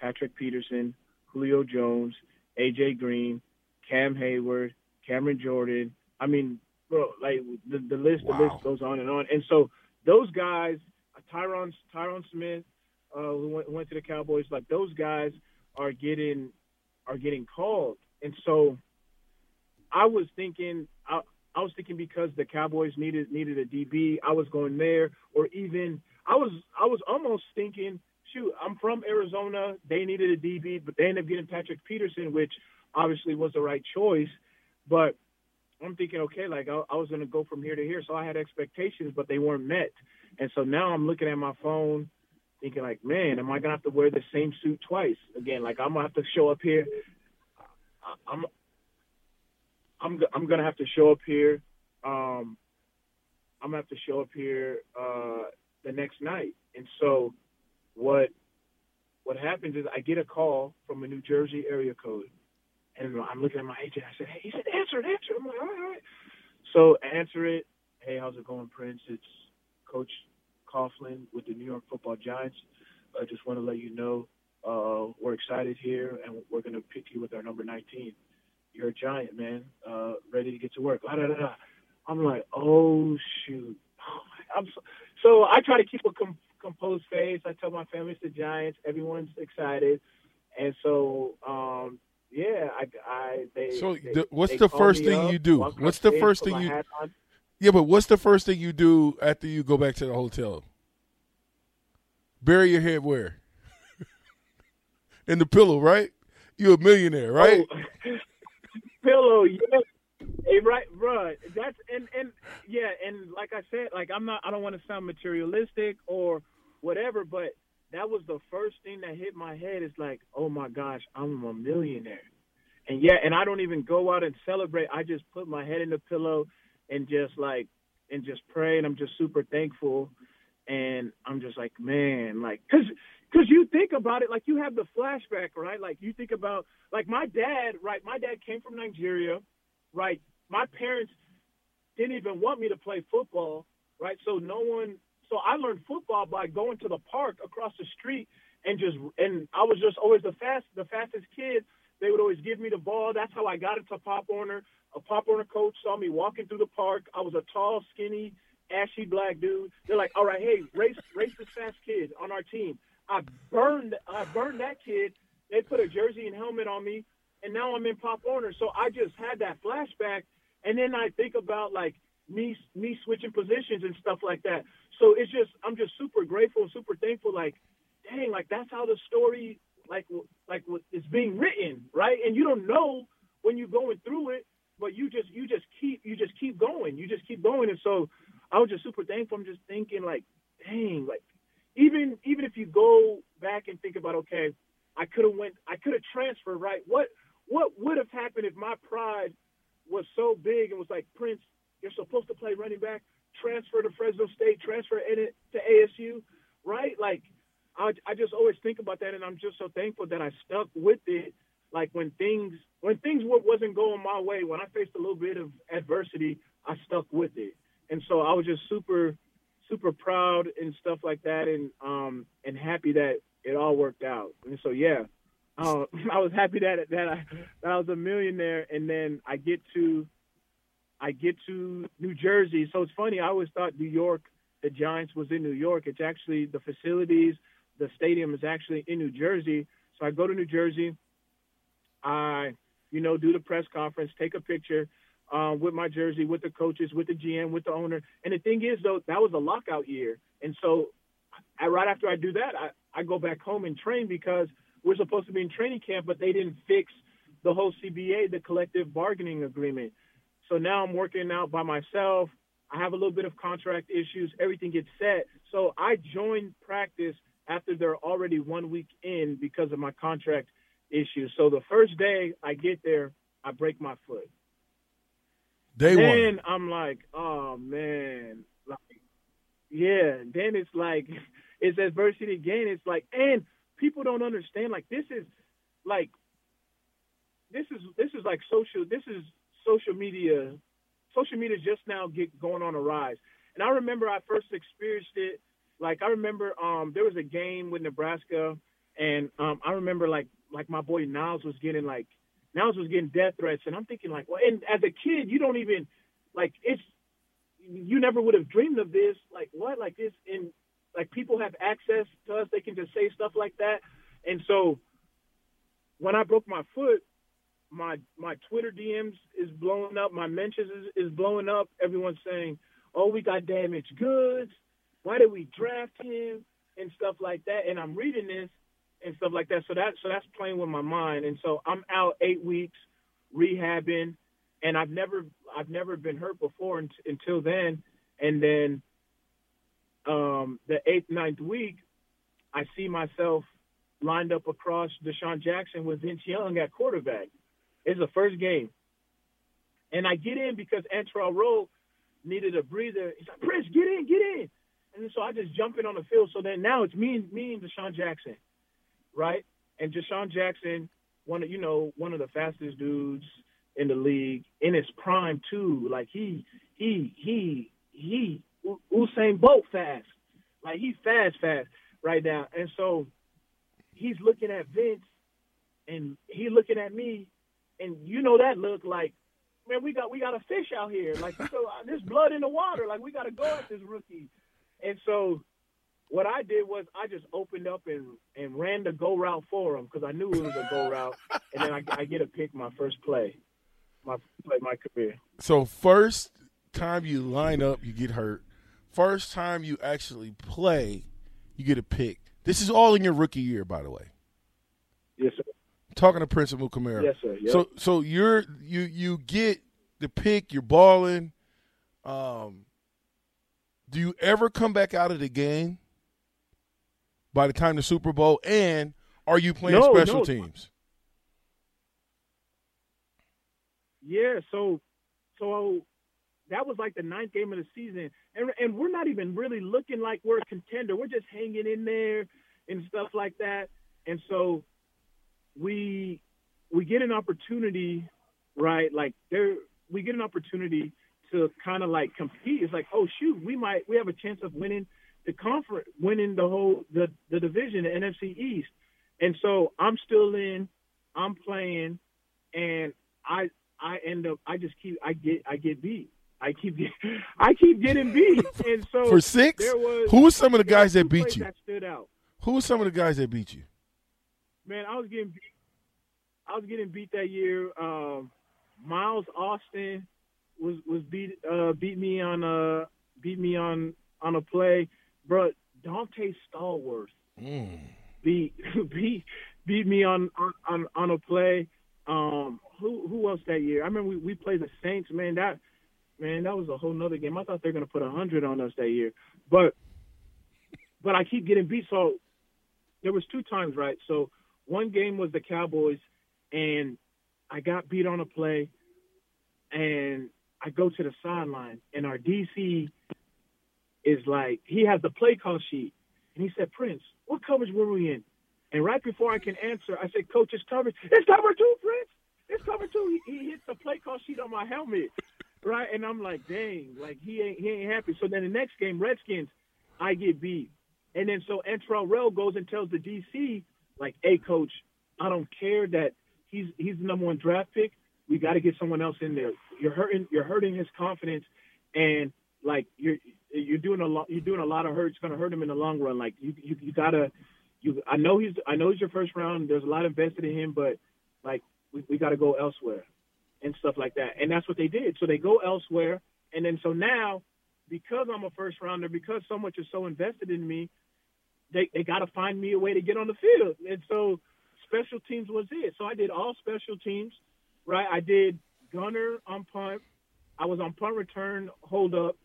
Patrick Peterson, Julio Jones, A.J. Green, Cam Heyward, Cameron Jordan. I mean, bro, like the, the list, Wow. the list goes on and on. And so those guys, Tyron Tyron Smith, uh, who went, went to the Cowboys, like those guys are getting are getting called. And so I was thinking, I, I was thinking because the Cowboys needed needed a DB, I was going there, or even I was I was almost thinking, shoot, I'm from Arizona, they needed a DB, but they ended up getting Patrick Peterson, which obviously was the right choice. But I'm thinking, okay, like I, I was going to go from here to here, so I had expectations, but they weren't met. And so now I'm looking at my phone, thinking like, man, am I gonna have to wear the same suit twice again? Like I'm gonna have to show up here. I'm I'm I'm gonna have to show up here. Um, I'm gonna have to show up here uh, the next night. And so what what happens is I get a call from a New Jersey area code, and I'm looking at my agent. I said, hey, he said, answer it, answer it. I'm like, all right. So answer it. Hey, how's it going, Prince? It's Coach Coughlin with the New York Football Giants. I just want to let you know uh, we're excited here, and we're going to pick you with our number 19. You're a giant, man. Uh, ready to get to work. I'm like, oh shoot. I'm so, so I try to keep a com- composed face. I tell my family it's the Giants. Everyone's excited, and so um, yeah, I, I they. So they- the- what's the first thing up, you do? What's the first thing you- Yeah, but what's the first thing you do after you go back to the hotel? Bury your head where? In the pillow, right? You're a millionaire, oh, right? Oh, pillow, yeah. Hey, right, right. That's and and yeah, and like I said, like I'm not. I don't want to sound materialistic or whatever, but that was the first thing that hit my head. Is like, oh my gosh, I'm a millionaire, and yeah, and I don't even go out and celebrate. I just put my head in the pillow and just like and just pray, and I'm just super thankful. And I'm just like, man, like, cause, cause you think about it, like you have the flashback, right? Like you think about, like my dad, right? My dad came from Nigeria, right? My parents didn't even want me to play football, right? So no one, so I learned football by going to the park across the street and just and I was just always the fast the fastest kid. They would always give me the ball. That's how I got into Pop Warner. A Pop Warner coach saw me walking through the park. I was a tall, skinny, ashy black dude. They're like, "All right, hey, race race this fast kid on our team." I burned I burned that kid. They put a jersey and helmet on me, and now I'm in Pop Warner. So I just had that flashback, and then I think about like me me switching positions and stuff like that. So it's just I'm just super grateful, super thankful. Like, dang, like that's how the story like like is being written, right? And you don't know when you're going through it, but you just you just keep you just keep going, you just keep going. And so I was just super thankful. I'm just thinking like, dang, like even even if you go back and think about okay, I could have went I could have transferred, right? What what would have happened if my pride was so big and was like, Prince, you're supposed to play running back, transfer to Fresno State, transfer in it to ASU, right? Like, I, I just always think about that, and I'm just so thankful that I stuck with it. Like when things when things wasn't going my way, when I faced a little bit of adversity, I stuck with it, and so I was just super super proud and stuff like that, and um and happy that it all worked out. And so yeah, uh, I was happy that that I that I was a millionaire, and then I get to I get to New Jersey. So it's funny. I always thought New York, the Giants was in New York. It's actually the facilities, the stadium is actually in New Jersey. So I go to New Jersey. I, you know, do the press conference, take a picture uh, with my jersey, with the coaches, with the GM, with the owner. And the thing is, though, that was a lockout year, and so I, right after I do that, I, I go back home and train because we're supposed to be in training camp, but they didn't fix the whole CBA, the collective bargaining agreement. So now I'm working out by myself. I have a little bit of contract issues. Everything gets set. So I joined practice after they're already one week in because of my contract issues. So the first day I get there, I break my foot. Day then one. I'm like, oh man, like, yeah. Then it's like, it's adversity again. It's like, and people don't understand. Like this is, like, this is this is like social. This is social media. Social media just now get going on a rise. And I remember I first experienced it. Like I remember, um, there was a game with Nebraska, and um, I remember like like my boy Niles was getting like Niles was getting death threats, and I'm thinking like, well, and as a kid, you don't even like it's you never would have dreamed of this. Like what? Like this? And like people have access to us; they can just say stuff like that. And so when I broke my foot, my my Twitter DMs is blowing up, my mentions is, is blowing up. Everyone's saying, "Oh, we got damaged goods. Why did we draft him?" and stuff like that. And I'm reading this and stuff like that. So that so that's playing with my mind. And so I'm out eight weeks rehabbing, and I've never I've never been hurt before until then. And then um, the eighth ninth week, I see myself lined up across DeSean Jackson with Vince Young at quarterback. It's the first game. And I get in because Antrel Rolle needed a breather. He's like, Prince, get in, get in. And so I just jump in on the field. So then now it's me and me and DeSean Jackson, right? And DeSean Jackson, one of you know, one of the fastest dudes in the league in his prime too. Like he he he he Usain Bolt fast. Like he's fast, fast right now. And so he's looking at Vince and he looking at me and you know that look like, man, we got we got a fish out here. Like so, there's blood in the water. Like we got to go at this rookie. And so, what I did was I just opened up and and ran the go route for him because I knew it was a go route. And then I, I get a pick my first play, my play my career. So first time you line up, you get hurt. First time you actually play, you get a pick. This is all in your rookie year, by the way. Talking to Principal Amukamara. Yes, sir. Yep. So so you're you you get the pick, you're balling. Um, do you ever come back out of the game by the time the Super Bowl? And are you playing no, special no. teams? Yeah, so so that was like the ninth game of the season, and and we're not even really looking like we're a contender. We're just hanging in there and stuff like that. And so we we get an opportunity, right? Like there, we get an opportunity to kind of like compete. It's like, oh shoot, we might we have a chance of winning the conference, winning the whole the the division, the NFC East. And so I'm still in, I'm playing, and I I end up I just keep I get I get beat. I keep get, I keep getting beat. And so For six? there was Who were some of the guys that beat you? That stood out. Who were some of the guys that beat you? Man, I was getting beat. I was getting beat that year. Um, Miles Austin was was beat uh, beat me on uh beat me on on a play, bro. Donté Stallworth Mm. beat beat beat me on on on, on a play. Um, who who else that year? I remember we, we played the Saints. Man, that man that was a whole nother game. I thought they were gonna put a hundred on us that year, but but I keep getting beat. So there was two times, right? So one game was the Cowboys, and I got beat on a play, and I go to the sideline, and our DC is like he has the play call sheet, and he said, "Prince, what coverage were we in?" And right before I can answer, I said, "Coach, it's coverage. It's cover two, Prince. It's cover two. He, he hits the play call sheet on my helmet, right? And I'm like, "Dang, like he ain't he ain't happy." So then the next game, Redskins, I get beat. And then so Antrel Rolle goes and tells the DC, like, hey coach, I don't care that he's he's the number one draft pick. We got to get someone else in there. You're hurting you're hurting his confidence, and like you're you're doing a lot you're doing a lot of hurt. It's gonna hurt him in the long run. Like you you, you gotta you I know he's I know he's your first round. There's a lot invested in him, but like we, we got to go elsewhere and stuff like that. And that's what they did. So they go elsewhere, and then so now because I'm a first rounder, because so much is so invested in me, they they got to find me a way to get on the field. And so special teams was it. So I did all special teams, right? I did gunner on punt. I was on punt return, hold up.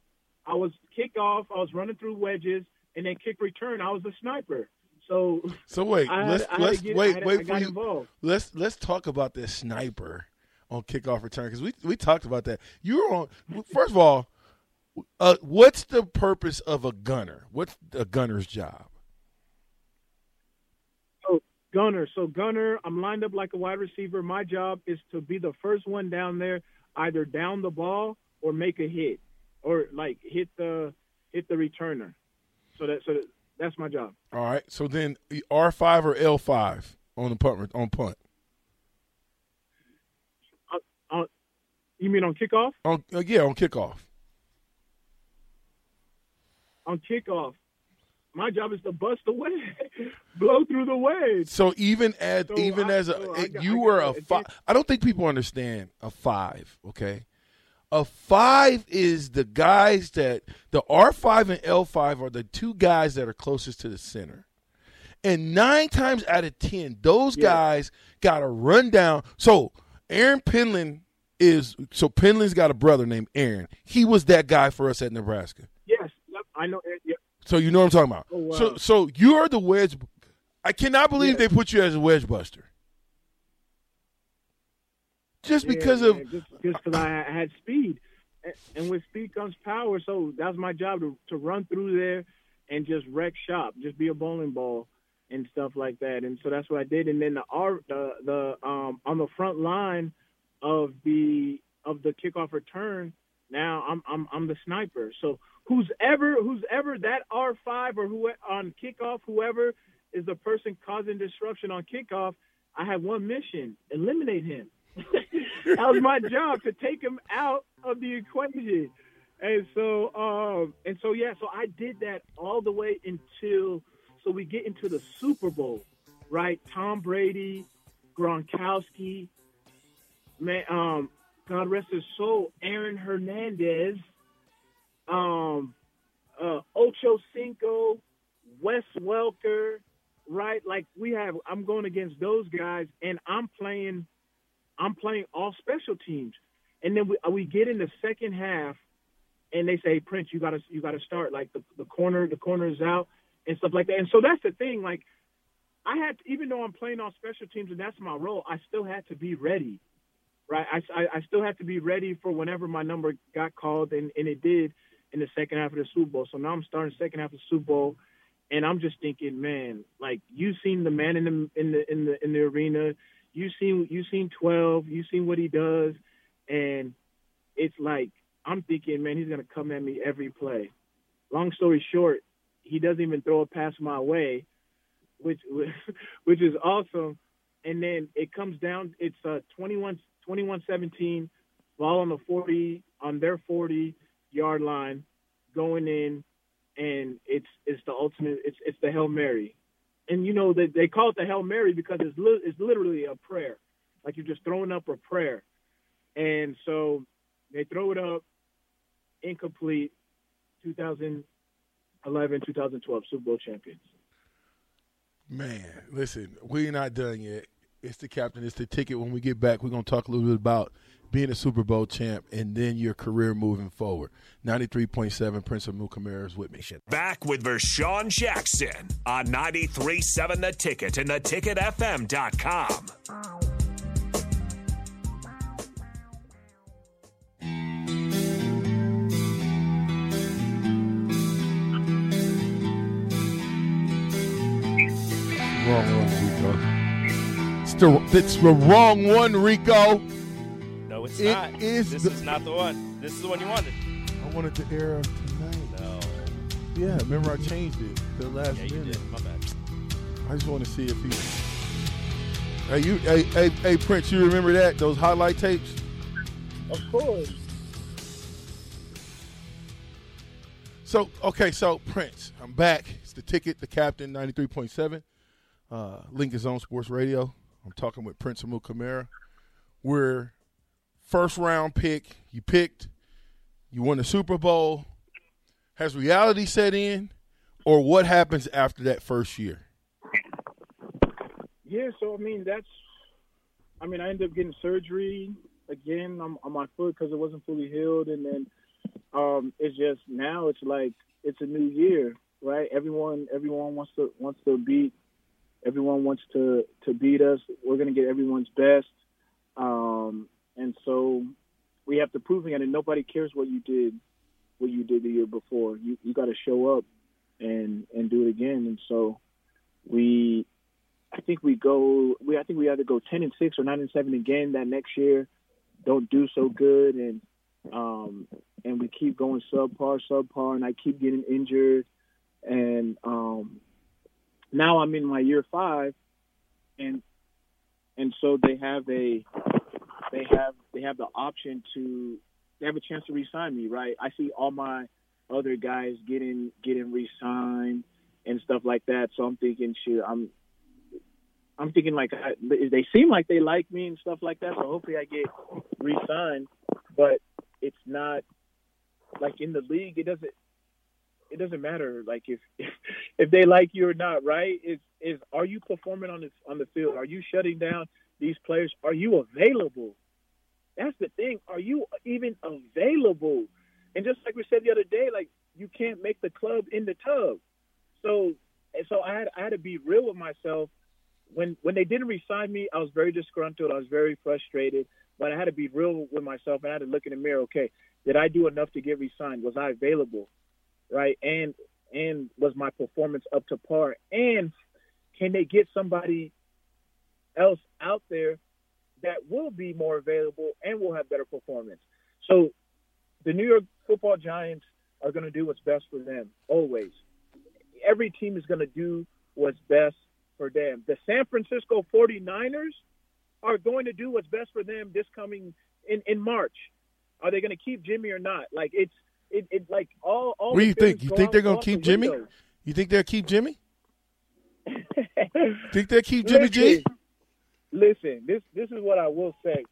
I was kickoff. I was running through wedges, and then kick return. I was a sniper. So So wait, I let's I let's get- wait had- wait for you. involved. Let's let's talk about this sniper on kickoff return because we we talked about that. You were on first of all. Uh, what's the purpose of a gunner? What's a gunner's job? Gunner, so gunner, I'm lined up like a wide receiver. My job is to be the first one down there, either down the ball or make a hit, or like hit the hit the returner. So that so that, that's my job. All right. So then R five or L five on the punt on punt Uh, you mean on kickoff? on uh, yeah on kickoff. On kickoff, my job is to bust the wave, blow through the waves. So even as So even I- as a so I eh, got- you I were a five. I don't think people understand a five. Okay, a five is the guys that the R five and L five are the two guys that are closest to the center. And nine times out of ten, those Yeah. guys got a run down. So Aaron Penland is so Penland's got a brother named Aaron. He was that guy for us at Nebraska. Yes, I know. Yep. So you know what I'm talking about. Oh, wow. So so you are the wedge. I cannot believe Yeah. they put you as a wedge buster. Just Yeah, because of man, just because I had speed, and, and with speed comes power. So that's my job to to run through there and just wreck shop, just be a bowling ball and stuff like that. And so that's what I did. And then the R the the um on the front line of the of the kickoff return. Now I'm I'm I'm the sniper. So who's ever who's ever that R five or who on kickoff, whoever is the person causing disruption on kickoff, I have one mission: eliminate him. that was my job to take him out of the equation. And so, um, and so, yeah, so I did that all the way until so we get into the Super Bowl, right? Tom Brady, Gronkowski, man, um, God rest his soul, Aaron Hernandez, um, uh, Ocho Cinco, Wes Welker, right? Like we have, I'm going against those guys, and I'm playing, I'm playing all special teams, and then we we get in the second half, and they say, Prince, you gotta you gotta start like the the corner, the corner is out and stuff like that, and so that's the thing, like. I had, even though I'm playing on special teams and that's my role, I still had to be ready, right? I, I, I still had to be ready for whenever my number got called, and, and it did in the second half of the Super Bowl. So now I'm starting second half of the Super Bowl, and I'm just thinking, man, like you've seen the man in the in the in the in the arena, you seen you seen 12, you seen what he does, and it's like I'm thinking, man, he's gonna come at me every play. Long story short, he doesn't even throw a pass my way, which which is awesome. And then it comes down. It's uh 21 21-17, ball on the 40 on their 40 yard line, going in, and it's it's the ultimate. It's it's the hail mary, and you know they they call it the hail mary because it's li- it's literally a prayer, like you're just throwing up a prayer, and so they throw it up, incomplete. 2011, 2012 Super Bowl champions. Man, listen, we're not done yet. It's the captain. It's the ticket. When we get back, we're going to talk a little bit about being a Super Bowl champ and then your career moving forward. 93.7 Prince Amukamara is with me. Back with Vershawn Jackson on 93.7 The Ticket and theticketfm.com. Wrong one, Rico. It's the, it's the wrong one, Rico. No, it's It not. is this the- is not the one. This is the one you wanted. I wanted the era tonight. No. Yeah, remember I changed it the last Yeah, minute. did. My bad. I just want to see if he. Hey, you, hey, hey, hey, Prince, you remember that those highlight tapes? Of course. So okay, so Prince, I'm back. It's the ticket, the captain, 93.7, uh, Lincoln's Own Sports Radio. I'm talking with Prince Amukamara. We're first round pick. You picked. You won the Super Bowl. Has reality set in, or what happens after that first year? Yeah, so I mean that's, I mean I ended up getting surgery again on, on my foot because it wasn't fully healed, and then um, it's just now it's like it's a new year, right? Everyone everyone wants to wants to beat, everyone wants to to beat us. We're gonna get everyone's best, um, and so we have to prove it, and nobody cares what you did, what you did the year before. You you got to show up and and do it again, and so we I think we go. We I think we either go ten and six or nine and seven again that next year. Don't do so good, and um, and we keep going subpar, subpar, and I keep getting injured, and um, now I'm in my year five, and and so they have a they have they have the option to they have a chance to re-sign me, right? I see all my other guys getting getting re-signed and stuff like that, so I'm thinking, shit, I'm I'm thinking like I, they seem like they like me and stuff like that. So hopefully I get re-signed, but it's not like in the league. It doesn't it doesn't matter like if if they like you or not, right? Is is are you performing on this on the field? Are you shutting down these players? Are you available? That's the thing. Are you even available? And just like we said the other day, like you can't make the club in the tub. So and so I had I had to be real with myself when when they didn't resign me, I was very disgruntled. I was very frustrated, but I had to be real with myself. And I had to look in the mirror. Okay, did I do enough to get resigned? Was I available, right? And and was my performance up to par? And can they get somebody else out there that will be more available and will have better performance? So the New York Football Giants are going to do what's best for them always. Every team is going to do what's best for them. The San Francisco 49ers are going to do what's best for them this coming in, in March. Are they going to keep Jimmy or not? Like it's it, it like all all. What do you think? You think they're gonna keep Jimmy? You think they'll keep Jimmy? Think they'll keep Jimmy G? Listen, this this is what I will say.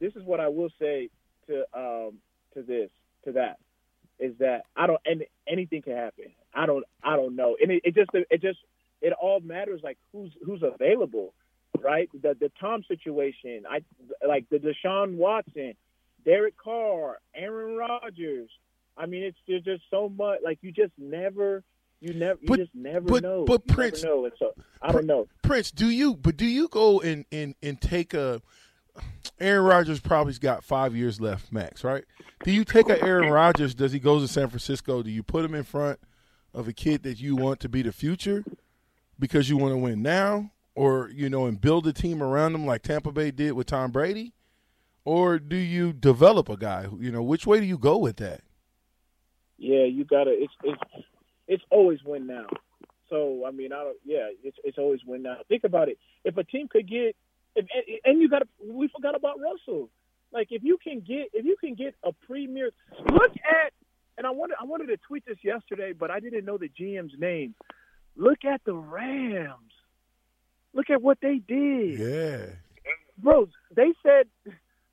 This is what I will say to um to this to that is that I don't and anything can happen. I don't I don't know. And it, it just it just it all matters like who's who's available, right? The the Tom situation, I like the Deshaun Watson, Derek Carr, Aaron Rodgers. I mean, it's there's just so much. Like you just never, you never, you But- just never but- know. but You Prince- know. So I don't know. Prince, do you? But do you go and and and take a? Aaron Rodgers probably's got five years left, max. Right? Do you take a Aaron Rodgers? Does he go to San Francisco? Do you put him in front of a kid that you want to be the future because you want to win now, or you know, and build a team around him like Tampa Bay did with Tom Brady, or do you develop a guy? You know, which way do you go with that? Yeah, you gotta. It's it's it's always win now. So I mean, I don't. Yeah, it's it's always win now. Think about it. If a team could get, if, and, and you got, we forgot about Russell. Like if you can get, if you can get a premier, look at, and I wanted I wanted to tweet this yesterday, but I didn't know the GM's name. Look at the Rams. Look at what they did. Yeah. Bro, they said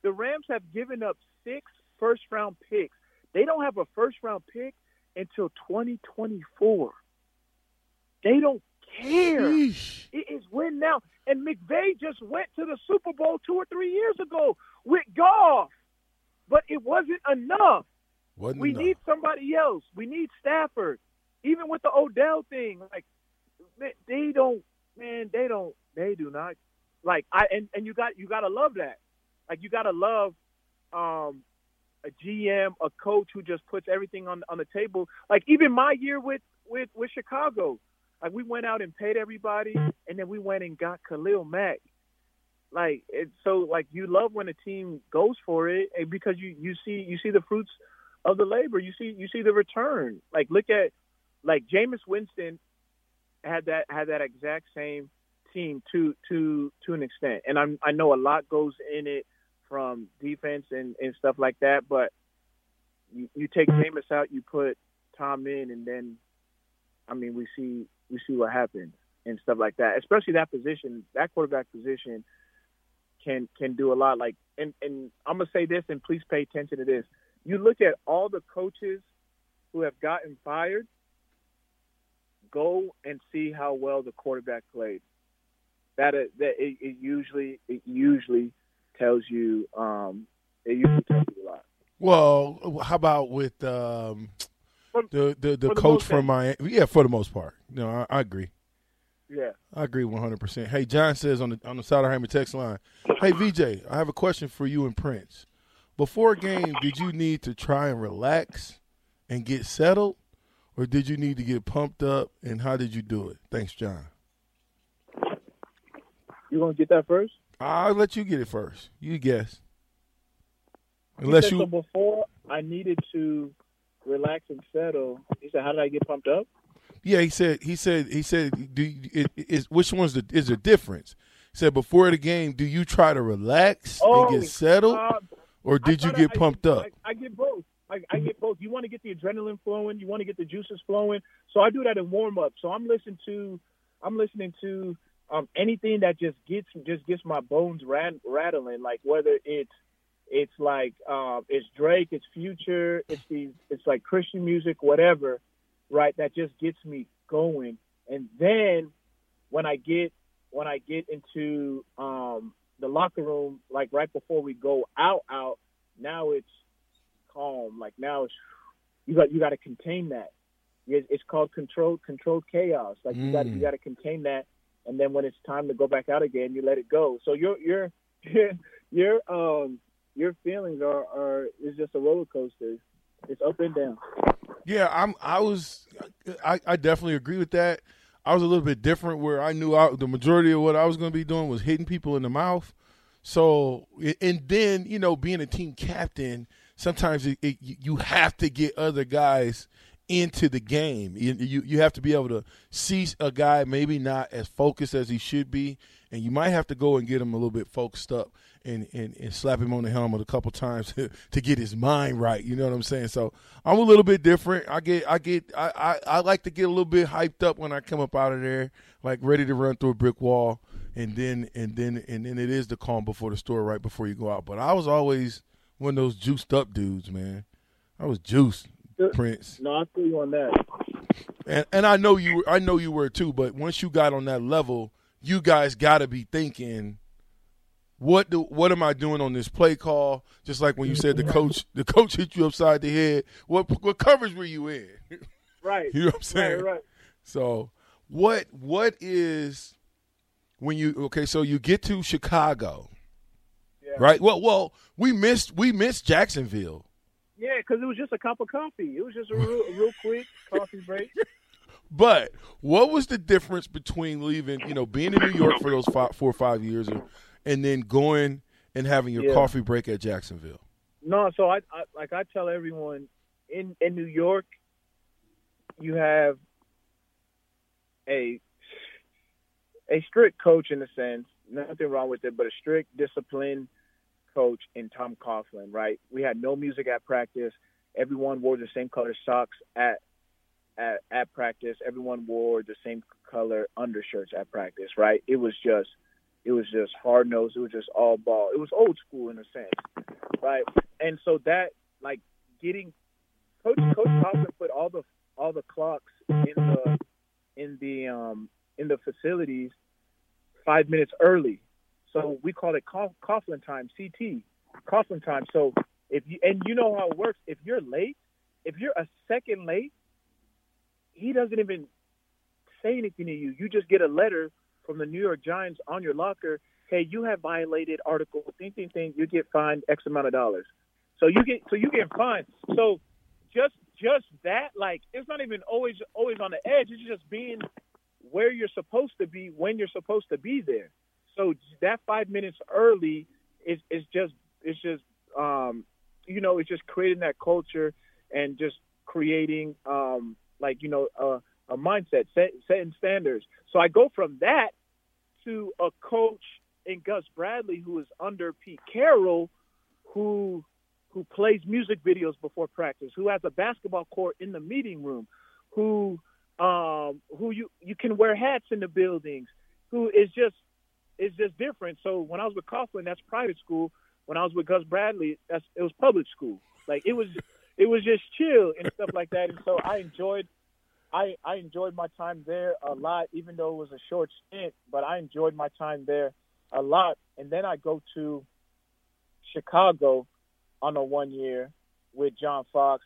the Rams have given up six first round picks. They don't have a first round pick until 2024. They don't care. Sheesh. It is win now. And McVay just went to the Super Bowl two or three years ago with Goff, but it wasn't enough. Wasn't We enough. need somebody else. We need Stafford. Even with the Odell thing, like they don't, man, they don't, they do not like. I and, and you got you got to love that. Like you got to love um, a GM, a coach who just puts everything on on the table. Like even my year with with with Chicago, like we went out and paid everybody, and then we went and got Khalil Mack. Like it's so like you love when a team goes for it because you you see you see the fruits of the labor. You see you see the return. Like look at like Jameis Winston had that had that exact same team to to to an extent. And I'm I know a lot goes in it from defense and, and stuff like that, but you, you take Jameis out, you put Tom in and then I mean we see we see what happens and stuff like that. Especially that position, that quarterback position can can do a lot. Like and, and I'm gonna say this and please pay attention to this. You look at all the coaches who have gotten fired, go and see how well the quarterback played. That that it, it usually it usually tells you um it usually tells you a lot. Well, how about with um, the the, the for the coach from Miami? Yeah, for the most part. No, I, I agree. Yeah. I agree one hundred percent. Hey, John says on the on the Soderheimer text line, "Hey VJ, I have a question for you and Prince. Before a game, did you need to try and relax and get settled, or did you need to get pumped up? And how did you do it? Thanks, John. You gonna get that first? I'll let you get it first. You guess. Unless said, you so before I needed to relax and settle. He said, "How did I get pumped up?" Yeah, he said. He said. He said. Do you- it, is which one's the is the difference? He said before the game, do you try to relax and get settled, uh, or did you get I- pumped up? I, I get both. I, I get both. You want to get the adrenaline flowing. You want to get the juices flowing. So I do that in warm up. So I'm listening to, I'm listening to um, anything that just gets just gets my bones rat, rattling. Like whether it's it's like um, it's Drake, it's Future, it's these, it's like Christian music, whatever, right? That just gets me going. And then when I get when I get into um, the locker room, like right before we go out, out, now it's calm. Like now it's you got you got to contain that. It's it's called controlled controlled chaos. Like you got Mm. you got to contain that, and then when it's time to go back out again, you let it go. So your your your um your feelings are are is just a roller coaster. It's up and down. Yeah, I'm. I was. I, I definitely agree with that. I was a little bit different where I knew I, the majority of what I was going to be doing was hitting people in the mouth. So, and then you know, being a team captain, sometimes it, it, you have to get other guys into the game. You, you you have to be able to see a guy maybe not as focused as he should be, and you might have to go and get him a little bit focused up and, and, and slap him on the helmet a couple times to get his mind right. You know what I'm saying? So I'm a little bit different. I get I get I, I, I like to get a little bit hyped up when I come up out of there, like ready to run through a brick wall, and then and then and then it is the calm before the store right before you go out. But I was always one of those juiced up dudes, man. I was juiced, Prince. No, I feel you on that. And and I know you were, I know you were too, but once you got on that level, you guys got to be thinking what do what am I doing on this play call? Just like when you said the coach the coach hit you upside the head. What what coverage were you in? Right. You know what I'm saying? Right, right. So what what is when you okay? So you get to Chicago, Yeah. right? Well, well, we missed we missed Jacksonville. Yeah, because it was just a cup of coffee. It was just a real, real quick coffee break. But what was the difference between leaving, you know, being in New York for those five, four or five years, or, and then going and having your Yeah. coffee break at Jacksonville? No, so I, I like I tell everyone in in New York, you have a a strict coach in a sense, nothing wrong with it, but a strict, disciplined coach in Tom Coughlin, right? We had no music at practice. Everyone wore the same color socks at at, at practice. Everyone wore the same color undershirts at practice, right? It was just it was just hard nosed. It was just all ball. It was old school in a sense, right? And so that like getting Coach Coach Coughlin put all the all the clocks in the in the um in the facilities five minutes early. So we call it Cough- Coughlin time, CT, Coughlin time. So if you and you know how it works, if you're late, if you're a second late, he doesn't even say anything to you. You just get a letter from the New York Giants on your locker. Hey, you have violated Article thing thing thing. You get fined X amount of dollars. So you get so you get fined. So just just that like it's not even always always on the edge. It's just being where you're supposed to be when you're supposed to be there. So that five minutes early is is just it's just um you know it's just creating that culture and just creating um like you know a, a mindset set, setting standards. So I go from that to a coach in Gus Bradley who is under Pete Carroll who who plays music videos before practice, who has a basketball court in the meeting room, who um, who you you can wear hats in the buildings, who is just is just different. So when I was with Coughlin, that's private school. When I was with Gus Bradley, that's it was public school. Like it was it was just chill and stuff like that. And so I enjoyed I I enjoyed my time there a lot, even though it was a short stint. But I enjoyed my time there a lot. And then I go to Chicago on a one year with John Fox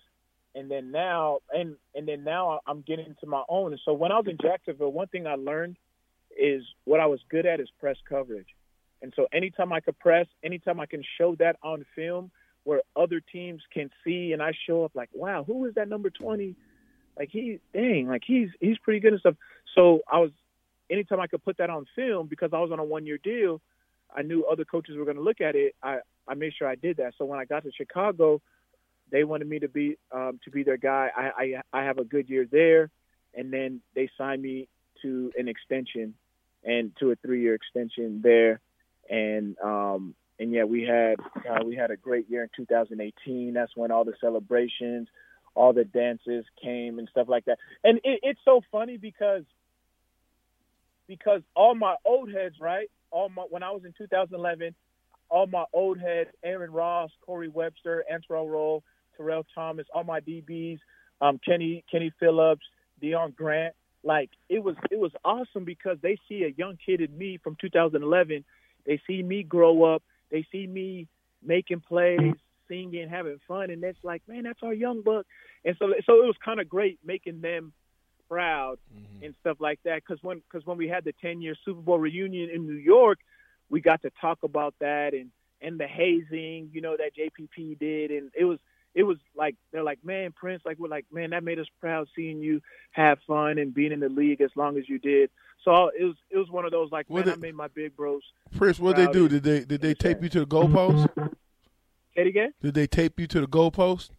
and then now and and then now I'm getting into my own. And so when I was in Jacksonville, one thing I learned is what I was good at is press coverage. And so anytime I could press, anytime I can show that on film where other teams can see and I show up like, wow, who is that number 20? Like he dang, like he's he's pretty good and stuff. So I was anytime I could put that on film because I was on a one year deal, I knew other coaches were going to look at it. I I made sure I did that. So when I got to Chicago, they wanted me to be um, to be their guy. I, I I have a good year there, and then they signed me to an extension, and to a three year extension there, and um and yeah, we had uh, we had a great year in 2018. That's when all the celebrations, all the dances came and stuff like that. And it, it's so funny because because all my old heads, right? All my when I was in 2011, all my old heads, Aaron Ross, Corey Webster, Antrel Rolle, Terrell Thomas, all my DBs, um, Kenny Kenny Phillips, Deon Grant. Like it was it was awesome because they see a young kid in me from 2011. They see me grow up. They see me making plays, singing, having fun, and it's like, man, that's our young buck. And so so it was kind of great making them proud mm-hmm. and stuff like that. Because when because when we had the 10 year Super Bowl reunion in New York, we got to talk about that and and the hazing, you know, that JPP did, and it was it was like they're like, man, Prince, like we're like, man, that made us proud seeing you have fun and being in the league as long as you did. So it was it was one of those like, What man, did- I made my big bros. Prince, what they do? Did they did they tape you to the goalpost? Say it again? Did they tape you to the goalpost?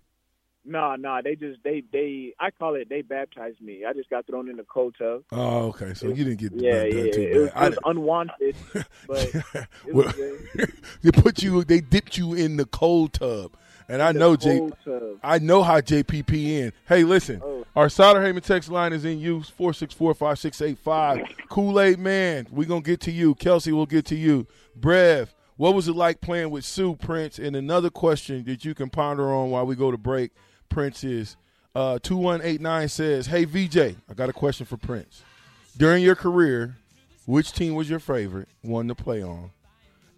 No, no, they just they they I call it they baptized me. I just got thrown in the cold tub. Oh, okay. So you didn't get Yeah, done, yeah, done too it was, bad. I it was unwanted, but it Well, was they put you, they dipped you in the cold tub, and I know J. I know how JPP in. Hey, listen, Oh. our Solder Heyman text line is in use four six four five six eight five. Kool Aid man, we gonna get to you. Kelsey, we'll get to you. Brev, what was it like playing with Suh Prince? And another question that you can ponder on while we go to break, Prince is uh, two one eight nine says, "Hey VJ, I got a question for Prince. During your career, which team was your favorite one to play on,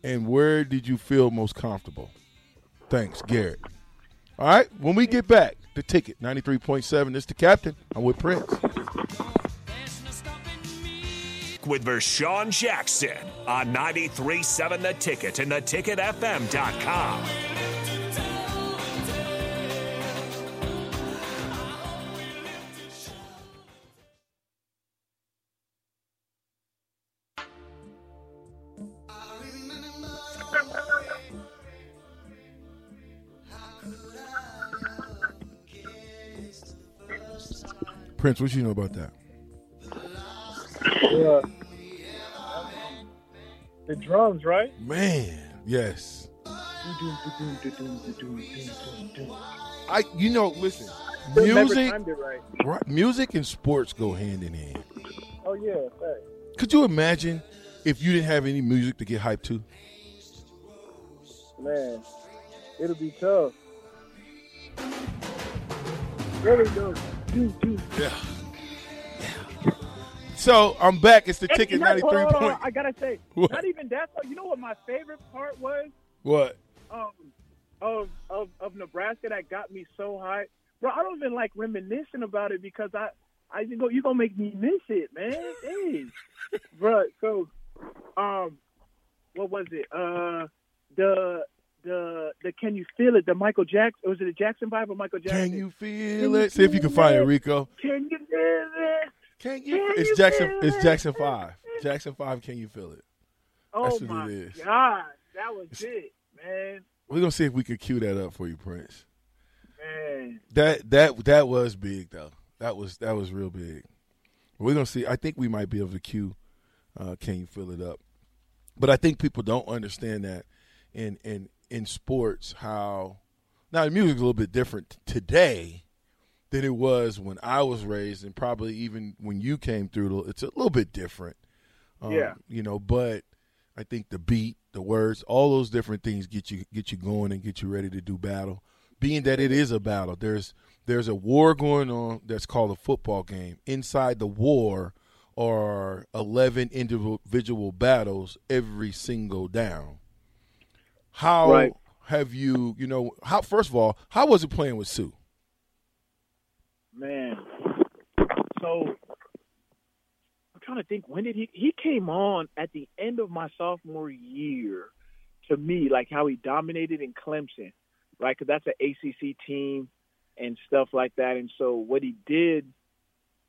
and where did you feel most comfortable?" Thanks, Garrett. All right, when we get back, the ticket ninety three point seven. This the captain. I'm with Prince. with Vershawn Jackson on 93.7 The Ticket and theticketfm.com. Prince, what you know about that? Yeah. The drums, right? Man, yes. I, you know, listen, music, right. right, music and sports go hand in hand. Oh yeah, thanks. Could you imagine if you didn't have any music to get hyped to? man. It'll be tough. Really though. Yeah. So I'm back. It's the And- ticket ninety three point. I gotta say, What? not even that. You know what my favorite part was? What? um, of, of of Nebraska that got me so high, bro. I don't even like reminiscing about it because I I you go you gonna make me miss it, man. Hey, bro. So, um, what was it? Uh, the the the Can You Feel It? The Michael Jackson was it the Jackson Five or Michael Jackson? Can you feel it? See if you can find it, Rico. Can you feel it? Can you? Can It's you Jackson. It's? Jackson Five. Jackson Five. Can you feel it? Oh That's what my it is. god, that was it, man. We're gonna see if we could cue that up for you, Prince. Man, That that that was big though. That was that was real big. We're gonna see. I think we might be able to cue. Uh, can you fill it up? But I think people don't understand that in in in sports how now the music's a little bit different today than it was when I was raised, and probably even when you came through. It's a little bit different. Um, Yeah. you know, but I think the beat, the words, all those different things get you get you going and get you ready to do battle. Being that it is a battle, there's there's a war going on that's called a football game. Inside the war are eleven individual battles every single down. How Right. have you, you know, how first of all, how was it playing with Suh? man. So I'm trying to think when did he he came on at the end of my sophomore year to me like how he dominated in Clemson, right? Because that's an ACC team and stuff like that. And so what he did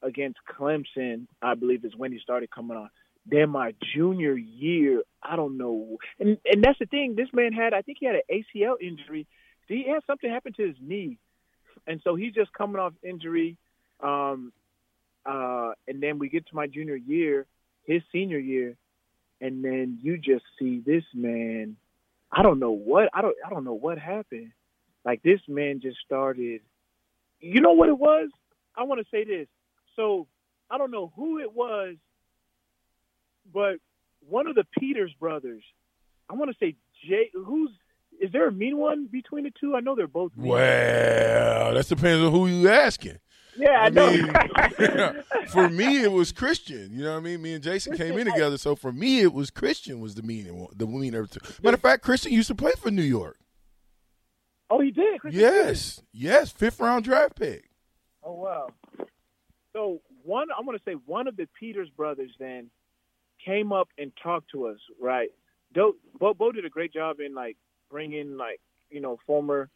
against Clemson, I believe, is when he started coming on. Then my junior year, I don't know, and and that's the thing. This man had, I think he had an ACL injury. He had something happen to his knee, and so he's just coming off injury. Um, uh, and then we get to my junior year, his senior year, and then you just see this man. I don't know what I don't I don't know what happened. Like this man just started. You know what it was? I want to say this. So I don't know who it was, but one of the Peters brothers. I want to say Jay. Who's is there a mean one between the two? I know they're both. Mean. Well, that depends on who you asking. Yeah, I, I know. mean, for me, it was Christian. You know what I mean? Me and Jason came in together, so for me, it was Christian was the mean one, the meaner. two. Matter of fact, Christian used to play for New York. oh, he did. Christian Yes, yes, fifth round draft pick. Oh wow. So one, I want to say one of the Peters brothers then came up and talked to us. Right. Bo, Bo did a great job in like bringing like you know former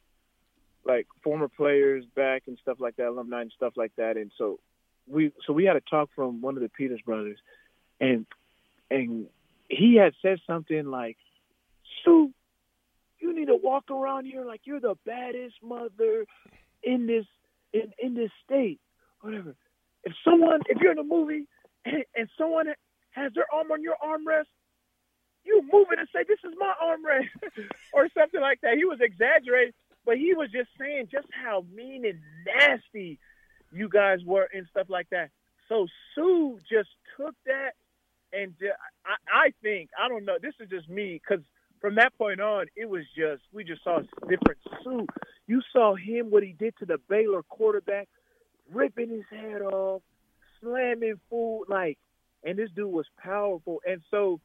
like former players back and stuff like that, alumni and stuff like that. And so we so we had a talk from one of the Peters brothers, and and he had said something like, "Suh, you need to walk around here like you're the baddest mother in this in in this state, whatever. If someone, if you're in a movie and, and someone has their arm on your armrest, you move it and say, "This is my armrest," or something like that. He was exaggerating, but he was just saying just how mean and nasty you guys were and stuff like that. So Suh just took that and ju- I, I think I don't know. This is just me because from that point on, it was just we just saw a different Suh. You saw him what he did to the Baylor quarterback, ripping his head off, slamming food like, and this dude was powerful. And so,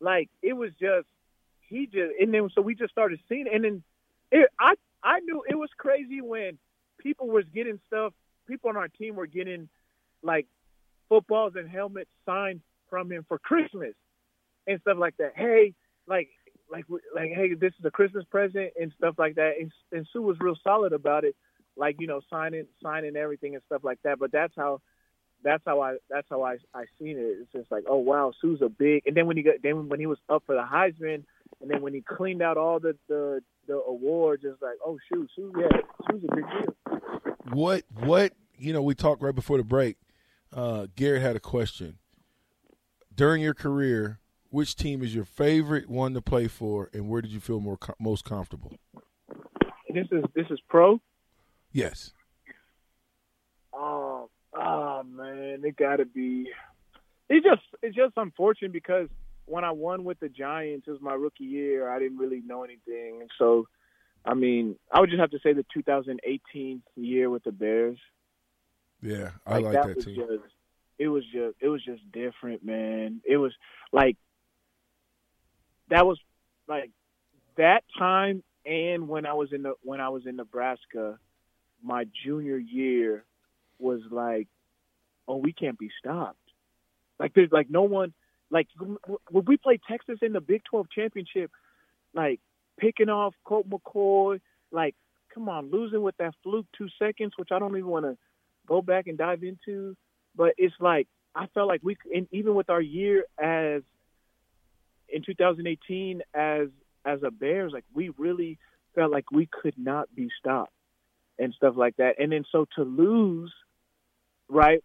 like, it was just he just and then so we just started seeing it. and then it, I I knew it was crazy when people was getting stuff. People on our team were getting like footballs and helmets signed from him for Christmas and stuff like that. Hey, like like like hey, this is a Christmas present and stuff like that. And, and Suh was real solid about it, like you know signing signing everything and stuff like that. But that's how that's how I that's how I I seen it. It's just like oh wow, Suh's a big. And then when he got then when he was up for the Heisman, and then when he cleaned out all the the the awards, it's like oh shoot, Suh yeah, Suh's a big deal. What what you know, we talked right before the break. Uh, Garrett had a question. During your career, which team is your favorite one to play for, and where did you feel more most comfortable? This is this is pro. Yes. Oh, man, it got to be. It's just it's just unfortunate because when I won with the Giants, it was my rookie year. I didn't really know anything, and so I mean, I would just have to say the 2018 year with the Bears. Yeah, I like, that, was team. Just, it was just it was just different, man. It was like that was like that time and when I was in the when I was in Nebraska, my junior year was like, oh, we can't be stopped. Like there's like no one like when we played Texas in the Big 12 championship, like picking off Colt McCoy, like come on, losing with that fluke two seconds, which I don't even want to go back and dive into. But it's like I felt like we, and even with our year as in 2018 as as a Bears, like we really felt like we could not be stopped and stuff like that. And then so to lose, right?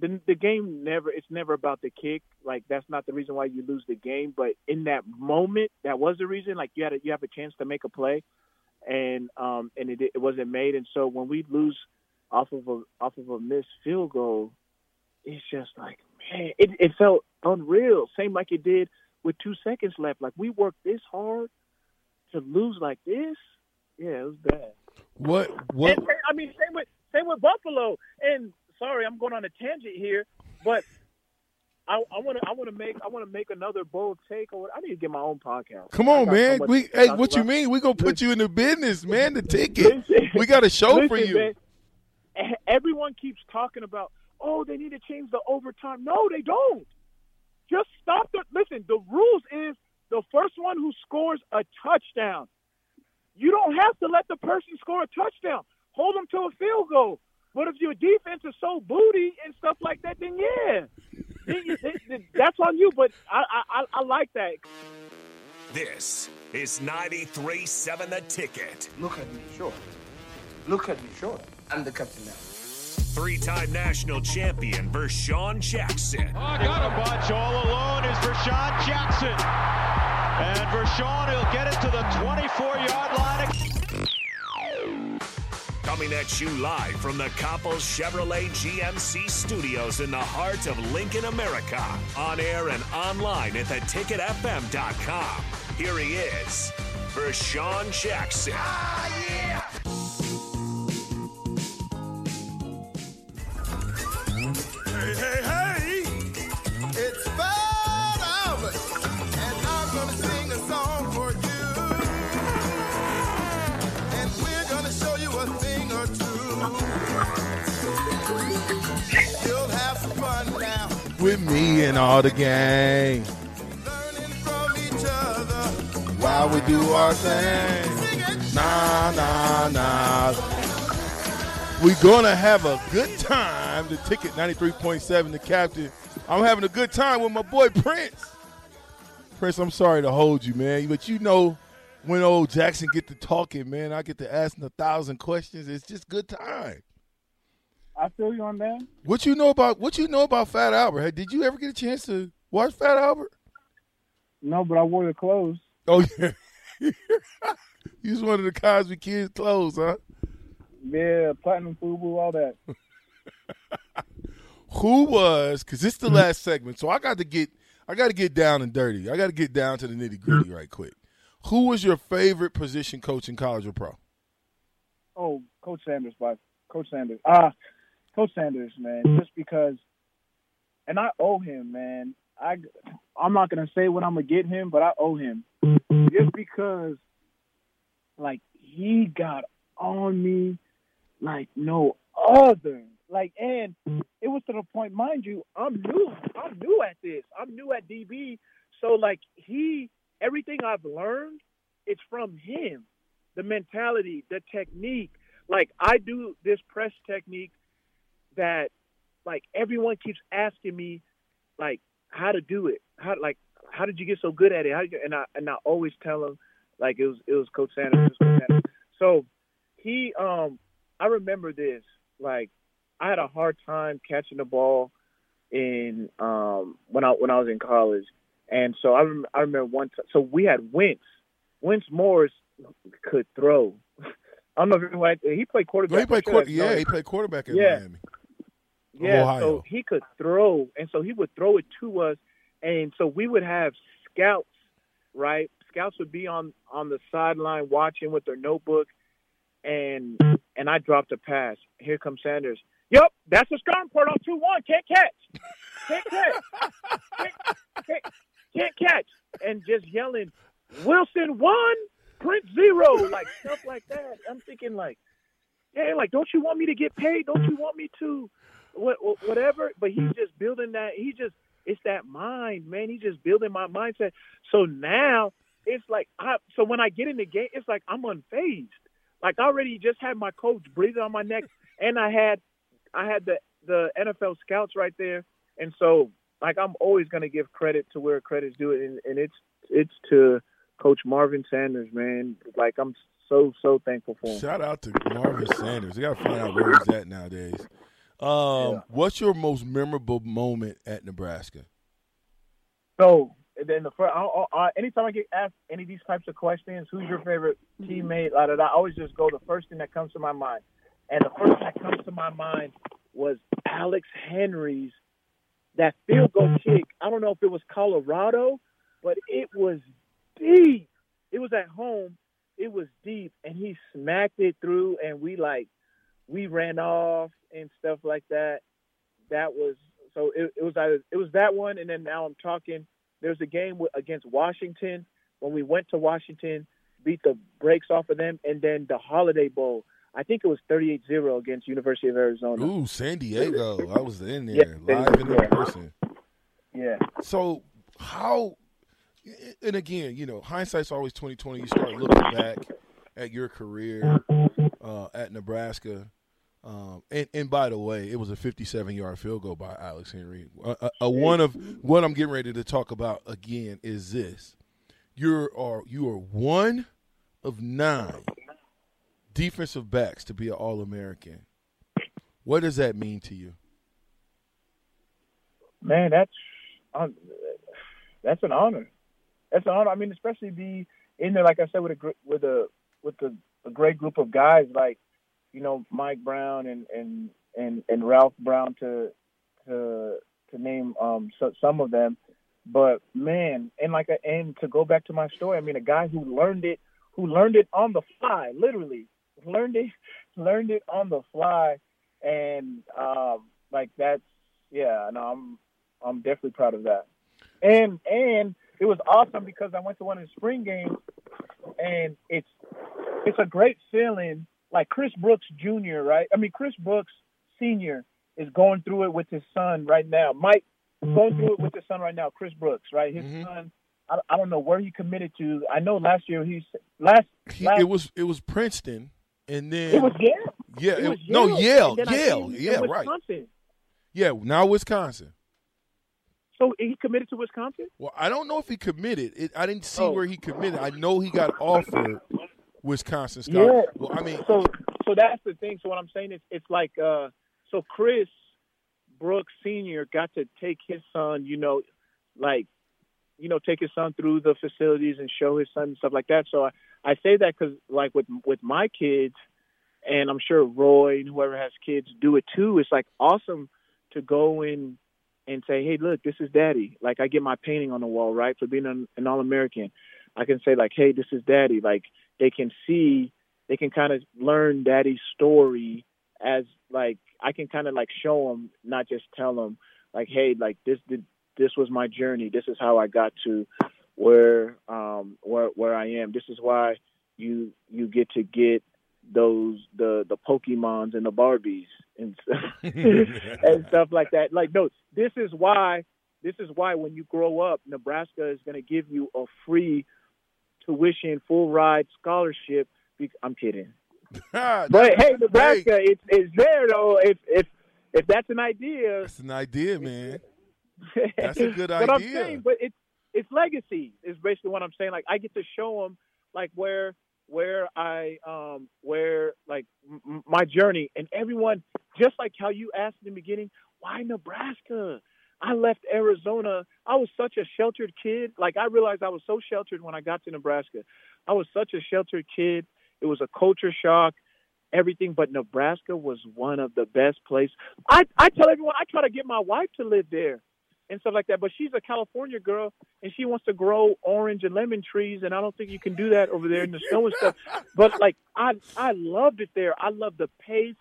The the game never it's never about the kick. Like that's not the reason why you lose the game. But in that moment, that was the reason. Like you had a, you have a chance to make a play, and um and it it wasn't made. And so when we lose off of a off of a missed field goal, it's just like man, it it felt unreal. Same like it did with two seconds left. Like we worked this hard to lose like this. Yeah, it was bad. What what And, I mean, same with same with Buffalo. And sorry, I'm going on a tangent here, but I want to I want to make I want to make another bold take. Or I need to get my own podcast. Come on, got so man. we hey, what you mean? We gonna put you in the business, man. The ticket. Listen, we got a show for you. man. Everyone keeps talking about, oh, they need to change the overtime. No, they don't. Just stop the. Listen, the rules is the first one who scores a touchdown. You don't have to let the person score a touchdown. Hold them to a field goal. But if your defense is so booty and stuff like that, then yeah, Then you- then- then that's on you. But I, I, I, I like that. This is 93.7 The Ticket. Look at me, sure. Look at me, sure. I'm the captain now. Three-time national champion Vershawn Jackson. Oh, got a bunch all alone is Vershawn Jackson. And Vershawn, he'll get it to the 24-yard line. Coming at you live from the Coppels Chevrolet GMC studios in the heart of Lincoln, America. On air and online at theticketfm.com. Here he is, Vershawn Jackson. Ah, hey, hey, hey! With me and all the gang. learning from each other. While we do our thing. Nah, nah, nah. We gonna have a good time. The ticket 93.7, the captain. I'm having a good time with my boy Prince. Prince, I'm sorry to hold you, man. But you know when old Jackson get to talking, man, I get to asking a thousand questions. It's just good time. I feel you on that. What you know about what you know about Fat Albert? Did you ever get a chance to watch Fat Albert? No, but I wore the clothes. Oh yeah. you was one of the Cosby kids clothes, huh? Yeah, platinum fubu, all that. Who was because this is the last segment, so I got to get I got to get down and dirty. I got to get down to the nitty gritty right quick. Who was your favorite position coach in college or pro? Oh, Coach Sanders, by Coach Sanders. Ah, Coach Sanders, man. Just because, and I owe him, man. I I'm not gonna say when I'm gonna get him, but I owe him. Just because, like he got on me like no other. Like, and it was to the point, mind you, I'm new. I'm new at this. I'm new at DB. So like he, everything I've learned, it's from him the mentality, the technique. Like I do this press technique that like everyone keeps asking me like how to do it. How like how did you get so good at it? How did you, and I and I always tell them like it was it was Coach Sanders. Coach Sanders. So he um I remember this. like I had a hard time catching the ball in um when I when I was in college, and so I rem- I remember one time. So we had Wentz. Wentz Morris could throw. I don't know if everyone, he played quarterback. He played sure yeah, he played quarterback in Yeah. Miami. Yeah, Ohio. so he could throw, and so he would throw it to us, and so we would have scouts, right? Scouts would be on on the sideline watching with their notebook, and and I dropped a pass. Here comes Sanders. Yep, that's a strong part on two one. Can't catch, can't catch, can't, can't, can't catch, and just yelling, Wilson one, Prince zero, like stuff like that. I'm thinking like, yeah, like don't you want me to get paid? Don't you want me to, whatever? But he's mm. just building that. He just it's that mind, man. He's just building my mindset. So now it's like I. So when I get in the game, it's like I'm unfazed. Like I already just had my coach breathing on my neck, and I had I had the the NFL scouts right there, and so like I'm always gonna give credit to where credit's due, and, and it's it's to Coach Marvin Sanders, man. Like I'm so so thankful for him. Shout out to Marvin Sanders. You got to find out where he's at nowadays. Um, What's your most memorable moment at Nebraska? So then the first, I, I, anytime I get asked any of these types of questions, who's your favorite teammate? La, da, da, I always just go the first thing that comes to my mind, and the first thing that comes to my mind was Alex Henery's that field goal kick. I don't know if it was Colorado, but it was deep. It was at home. It was deep, and he smacked it through, and we like we ran off and stuff like that. That was so it, it was either, it was that one, and then now I'm talking. There's a game against Washington when we went to Washington, beat the brakes off of them, and then the Holiday Bowl. I think it was 38-0 against University of Arizona. Ooh, San Diego. I was in Yeah, there live in yeah. person. Yeah. So how? And again, you know, hindsight's always twenty twenty. You start looking back at your career uh, at Nebraska. Um, and, and by the way, it was a 57 yard field goal by Alex Henery. A, a, a one of what I'm getting ready to talk about again is this: you are you are one of nine defensive backs to be an All American. What does that mean to you? Man, that's um, that's an honor. That's an honor. I mean, especially be in there, like I said, with a with a with a, a great group of guys like you know Mike Brown and and and, and Ralph Brown to to to name um so, some of them. But man, and like a, and to go back to my story, I mean, a guy who learned it, who learned it on the fly, literally learned it, learned it on the fly, and um, like that's yeah, no, I'm I'm definitely proud of that. And and it was awesome because I went to one of the spring games, and it's it's a great feeling. Like Chris Brooks Jr. Right? I mean Chris Brooks Senior is going through it with his son right now. Mike going through it with his son right now. Chris Brooks, right? His mm-hmm. son. I, I don't know where he committed to. I know last year he's last. He, last it was it was Princeton, and then it was Yale. Yeah, It it- was no Yale, then I Yale, yeah, right. Yeah, now Wisconsin. So he committed to Wisconsin. Well, I don't know if he committed. It, I didn't see Oh. where he committed. I know he got offered Wisconsin Yeah. scholarship. Well, I mean, so so that's the thing. So what I'm saying is, it's like uh, so Chris Brooks Senior got to take his son, you know, like you know, take his son through the facilities and show his son and stuff like that. So I, I say that because like with with my kids, and I'm sure Roy and whoever has kids do it too. It's like awesome to go in and say, hey, look, this is Daddy. Like I get my painting on the wall, right, for being an, an All American. I can say like, hey, this is Daddy. Like they can see, they can kind of learn Daddy's story as like I can kind of like show them, not just tell them like, hey, like this did this was my journey. This is how I got to where um where where I am. This is why you you get to get those the the Pokemons and the Barbies and stuff, and stuff like that. Like no, this is why this is why when you grow up, Nebraska is going to give you a free tuition, full ride scholarship. I'm kidding, but hey, Nebraska, it's it's there though. If if if that's an idea, That's an idea, man. That's a good but I'm idea. saying, but it's it's legacy is basically what I'm saying. Like I get to show them like where where I um where like m- my journey and everyone just like how you asked in the beginning, why Nebraska? I left Arizona. I was such a sheltered kid. Like I realized I was so sheltered when I got to Nebraska. I was such a sheltered kid. It was a culture shock, everything. But Nebraska was one of the best places. I I tell everyone I try to get my wife to live there and stuff like that. But she's a California girl and she wants to grow orange and lemon trees, and I don't think you can do that over there in the snow and stuff. But like I I loved it there. I loved the pace.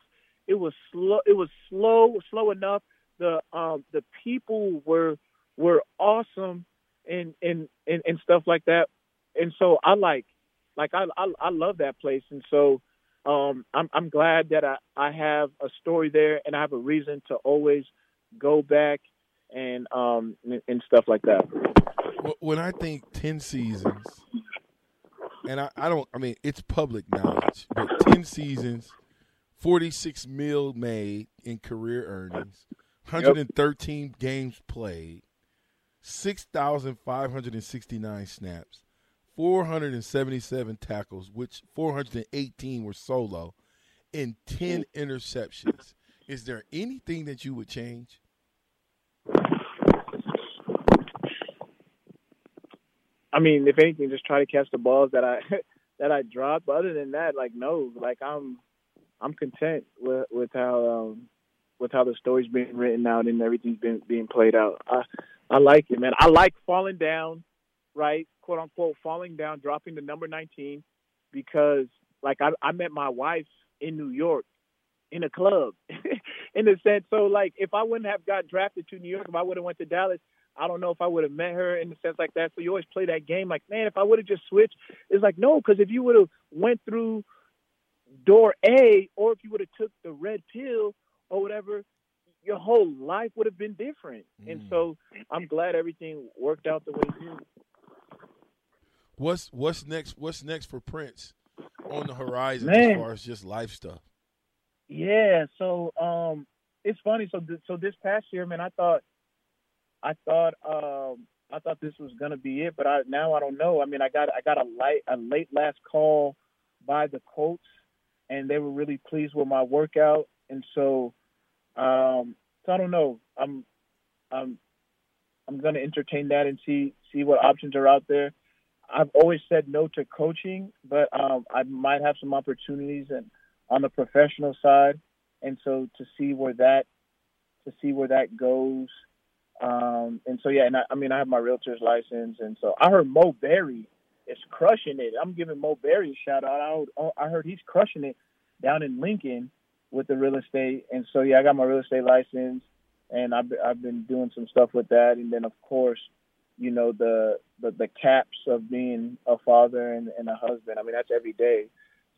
It was slow. It was slow, slow enough. The um the people were were awesome and and and, and stuff like that. And so I like like I I, I love that place. And so um I'm I'm glad that I I have a story there and I have a reason to always go back and um and, and stuff like that. When I think ten seasons, and I, I don't, I mean, it's public knowledge, but ten seasons, forty six mil made in career earnings, hundred and thirteen games played, six thousand five hundred and sixty nine snaps, four hundred and seventy seven tackles, which four hundred and eighteen were solo, and ten interceptions. Is there anything that you would change? I mean, if anything, just try to catch the balls that I that I drop. But other than that, like no, like I'm I'm content with with how um with how the story's being written out and everything's been being played out. I I like it, man. I like falling down, right? Quote unquote falling down, dropping the number nineteen because like I I met my wife in New York in a club in a sense. So like if I wouldn't have got drafted to New York, if I would have went to Dallas, I don't know if I would have met her in the sense like that. So you always play that game like, man, if I would have just switched, it's like no, because if you would have went through door A or if you would have took the red pill or whatever, your whole life would have been different. And so I'm glad everything worked out the way it did. What's what's next? What's next for Prince on the horizon Man. as far as just life stuff? Yeah, so um, it's funny. So th- so this past year, man, I thought, I thought, um, I thought this was gonna be it, but I now I don't know. I mean, I got I got a light a late last call by the Colts, and they were really pleased with my workout, and so, um, so I don't know. I'm, I'm, I'm gonna entertain that and see see what options are out there. I've always said no to coaching, but um, I might have some opportunities and on the professional side, and so to see where that to see where that goes. Um, and so yeah, and I, I mean I have my realtor's license, and so I heard Mo Berry is crushing it. I'm giving Mo Berry a shout out. I heard, I heard he's crushing it down in Lincoln with the real estate, and so yeah, I got my real estate license, and I've I've been doing some stuff with that, and then of course, you know the the, the caps of being a father and, and a husband. I mean that's every day.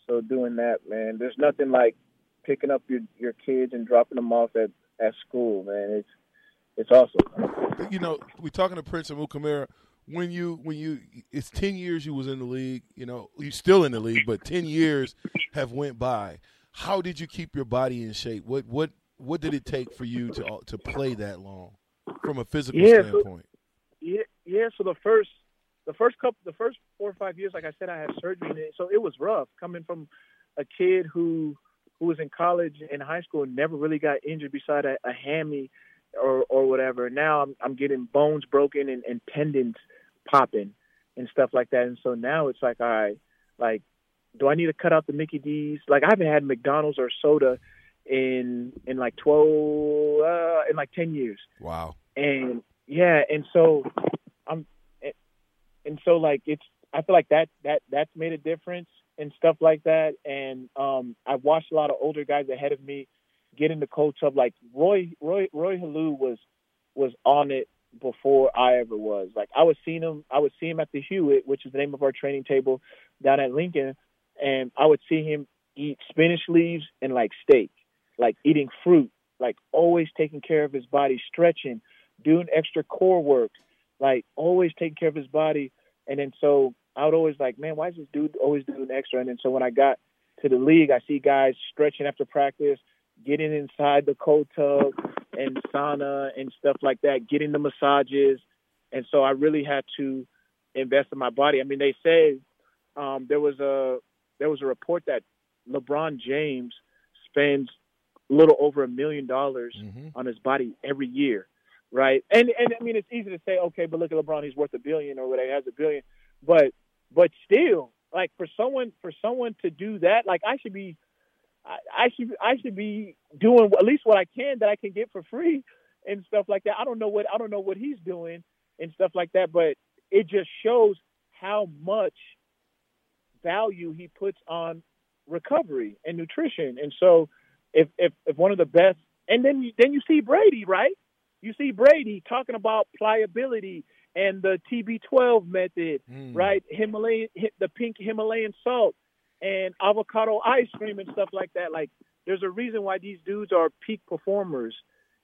So doing that, man, there's nothing like picking up your your kids and dropping them off at at school, man. It's it's awesome. You know, we're talking to Prince Amukamara. When you when you it's ten years you was in the league. You know, you're still in the league, but ten years have went by. How did you keep your body in shape? What what what did it take for you to to play that long from a physical Yeah, so- standpoint? Yeah, yeah. So the first, the first couple, the first four or five years, like I said, I had surgery, and it, so it was rough coming from a kid who who was in college and high school and never really got injured beside a, a hammy or or whatever. Now I'm I'm getting bones broken and, and tendons popping and stuff like that. And so now it's like, all right, like, do I need to cut out the Mickey D's? Like I haven't had McDonald's or soda in in like twelve uh, in like ten years Wow. and yeah and so i'm and so like it's i feel like that that that's made a difference and stuff like that and um i watched a lot of older guys ahead of me get in the cold tub like roy roy roy Helu was was on it before i ever was like i was seeing him i would see him at the Hewit which is the name of our training table down at lincoln and i would see him eat spinach leaves and like steak like eating fruit like always taking care of his body stretching doing extra core work, like always taking care of his body. And then so I would always like, man, why is this dude always doing extra? And then so when I got to the league, I see guys stretching after practice, getting inside the cold tub and sauna and stuff like that, getting the massages. And so I really had to invest in my body. I mean, they say um, there was a there was a report that LeBron James spends a little over a million dollars Mm-hmm. on his body every year, right? And and I mean it's easy to say, okay, but look at LeBron, he's worth a billion or whatever, he has a billion, but but still, like for someone for someone to do that, like I should be, I, I should I should be doing at least what I can that I can get for free and stuff like that. I don't know what I don't know what he's doing and stuff like that, but it just shows how much value he puts on recovery and nutrition. And so if if, if one of the best and then you, then you see Brady, right? You see Brady talking about pliability and the TB12 method, Mm. right? Himalayan the pink Himalayan salt and avocado ice cream and stuff like that. Like there's a reason why these dudes are peak performers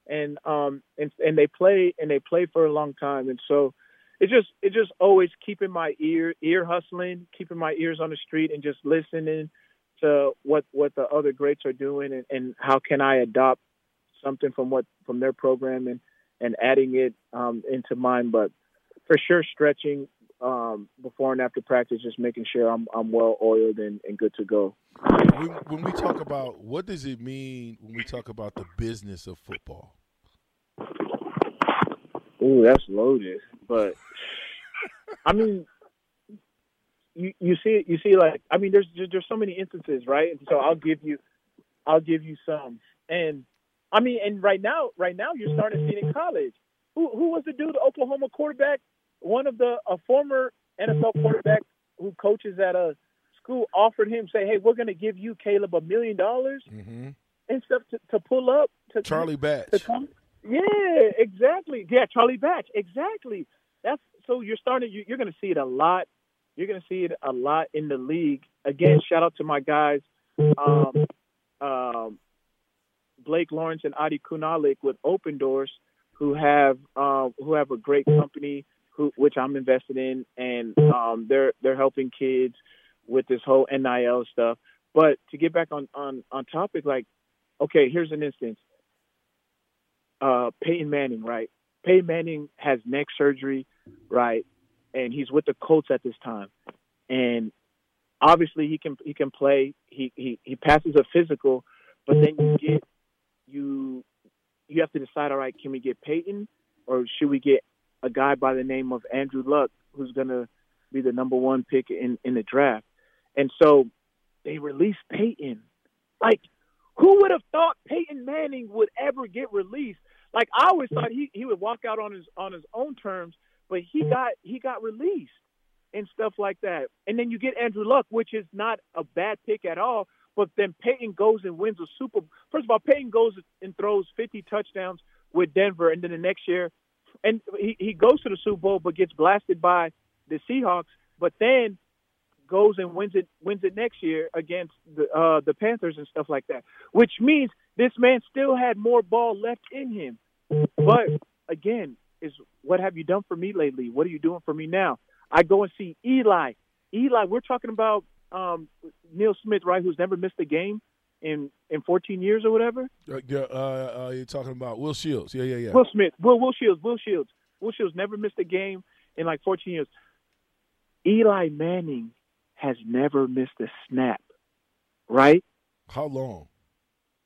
and um and and they play and they play for a long time. And so it's just it's just always keeping my ear ear hustling, keeping my ears on the street and just listening to what what the other greats are doing and, and how can I adopt something from what from their program and and adding it um, into mine. But for sure, stretching um, before and after practice, just making sure I'm I'm well oiled and, and good to go. When, when we talk about what does it mean when we talk about the business of football? Ooh, that's loaded. But I mean, you you see you see like I mean, there's there's there's so many instances, right? And so I'll give you I'll give you some. And I mean, and right now right now you're starting to see it in college. Who who was the dude, Oklahoma quarterback? One of the a former NFL quarterback who coaches at a school offered him say, "Hey, we're going to give you Caleb a million dollars Mm-hmm. and stuff to, to pull up to Charlie Batch. to come. Yeah, exactly. Yeah, Charlie Batch. Exactly. That's so you're starting. You, you're going to see it a lot. You're going to see it a lot in the league. Again, shout out to my guys, um, um, Blake Lawrence and Adi Kunalic with Opendorse, who have um, who have a great company, who which I'm invested in, and um, they're they're helping kids with this whole NIL stuff. But to get back on on on topic, like, okay, here's an instance uh, Peyton Manning, right? Peyton Manning has neck surgery, right? And he's with the Colts at this time. And obviously he can he can play. He he he passes a physical, but then you get you you have to decide, all right, can we get Peyton or should we get a guy by the name of Andrew Luck who's gonna be the number one pick in, in the draft? And so they released Peyton. Like who would have thought Peyton Manning would ever get released? Like I always thought he, he would walk out on his on his own terms, but he got he got released and stuff like that. And then you get Andrew Luck, which is not a bad pick at all. But then Peyton goes and wins a Super. First of all, Peyton goes and throws 50 touchdowns with Denver, and then the next year, and he he goes to the Super Bowl, but gets blasted by the Seahawks. But then goes and wins it wins it next year against the uh, the Panthers and stuff like that. Which means this man still had more ball left in him. But again, is what have you done for me lately? What are you doing for me now? I go and see Eli. Eli, we're talking about um, Neil Smith, right? Who's never missed a game in in 14 years or whatever. Uh, uh, uh, you're talking about Will Shields. Yeah, yeah, yeah. Will Smith, Will Will Shields, Will Shields, Will Shields never missed a game in like 14 years. Eli Manning has never missed a snap, right? How long?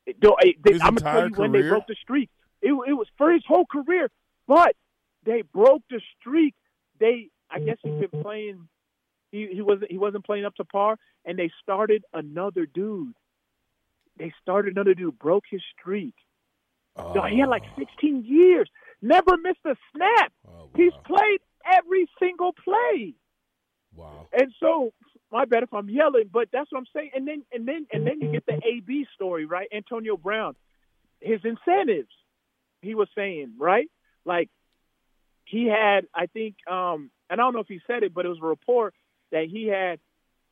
It- no, I- they- I'm gonna tell you entire when they career? broke the streak. It, it was for his whole career, but they broke the streak. They, I guess, he's been playing. He, he wasn't he wasn't playing up to par, and they started another dude. They started another dude, broke his streak. No, he had like 16 years, never missed a snap. Oh, he's played every single play. Wow. And so, my bad if I'm yelling, but that's what I'm saying. And then, and then, and then you get the AB story, right? Antonio Brown, his incentives. He was saying, right? Like he had, I think, um, and I don't know if he said it, but it was a report that he had,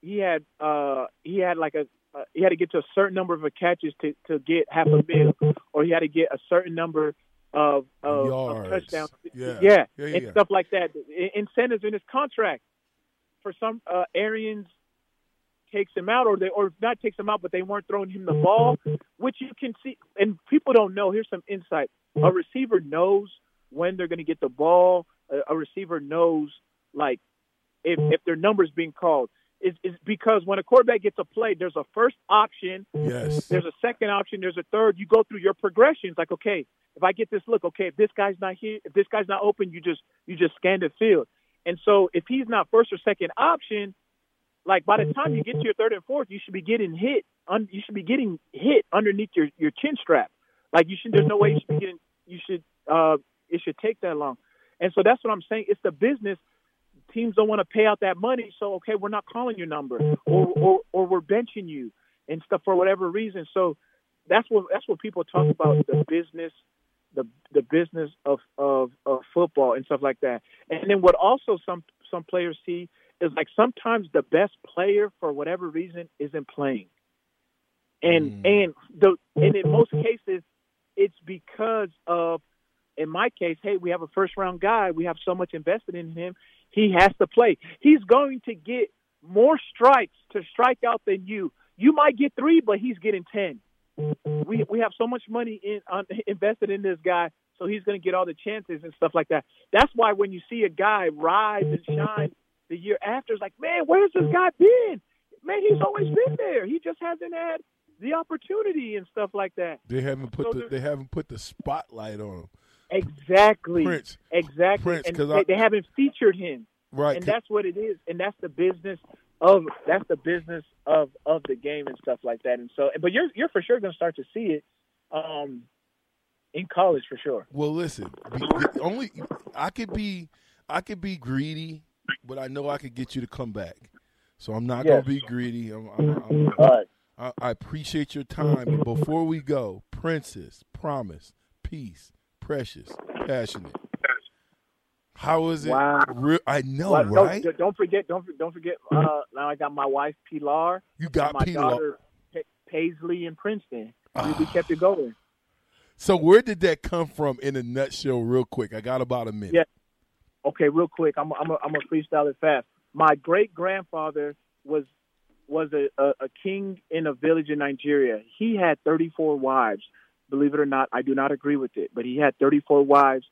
he had, uh, he had like a, uh, he had to get to a certain number of catches to to get half a mil, or he had to get a certain number of of, of touchdowns. Yeah. yeah, Yeah, and yeah. stuff like that. Incentives in his contract for some uh, Arians takes him out, or they or not takes him out, but they weren't throwing him the ball, which you can see. And people don't know. Here's some insight: a receiver knows when they're going to get the ball. A, a receiver knows like if if their number's being called. is, is because when a quarterback gets a play, there's a first option, Yes. there's a second option, there's a third. You go through your progressions. Like, okay, if I get this look, okay, if this guy's not here, if this guy's not open, you just you just scan the field. And so if he's not first or second option, like by the time you get to your third and fourth, you should be getting hit. Un, you should be getting hit underneath your your chin strap. Like you should. There's no way you should be getting. You should. Uh, it should take that long. And so that's what I'm saying. It's the business. Teams don't want to pay out that money, so okay, we're not calling your number, or or or we're benching you and stuff for whatever reason. So that's what that's what people talk about the business, the the business of of of football and stuff like that. And then what also some some players see is like sometimes the best player for whatever reason isn't playing, and mm. and the and in most cases it's because of in my case, hey, we have a first round guy. We have so much invested in him. He has to play. He's going to get more strikes to strike out than you. You might get three, but he's getting ten. We we have so much money in on, invested in this guy, so he's going to get all the chances and stuff like that. That's why when you see a guy rise and shine the year after, is like, man, where's this guy been? Man, he's always been there. He just hasn't had the opportunity and stuff like that. They haven't put So the they haven't put the spotlight on him. Exactly. Prince. Exactly. Prince, and they, I- they haven't featured him. Right. And that's what it is. And that's the business of that's the business of of the game and stuff like that. And so but you're you're for sure gonna start to see it um in college for sure. Well, listen. only I could be I could be greedy, but I know I could get you to come back. So I'm not Yes. gonna be greedy. I'm, I'm, I'm, All right. I, I appreciate your time. But before we go, Princess, promise, peace, precious, passionate. How is it? Wow. I know, Well, right? don't forget don't don't forget uh now I got my wife Pilar. You got and my Pilar. daughter Pa- Paisley in Princeton. we, we kept it going. So where did that come from in a nutshell, real quick? I got about a minute. Yeah. Okay, real quick. I'm I'm a, I'm a freestyle it fast. My great grandfather was was a, a, a king in a village in Nigeria. He had 34 wives. Believe it or not, I do not agree with it, but he had 34 wives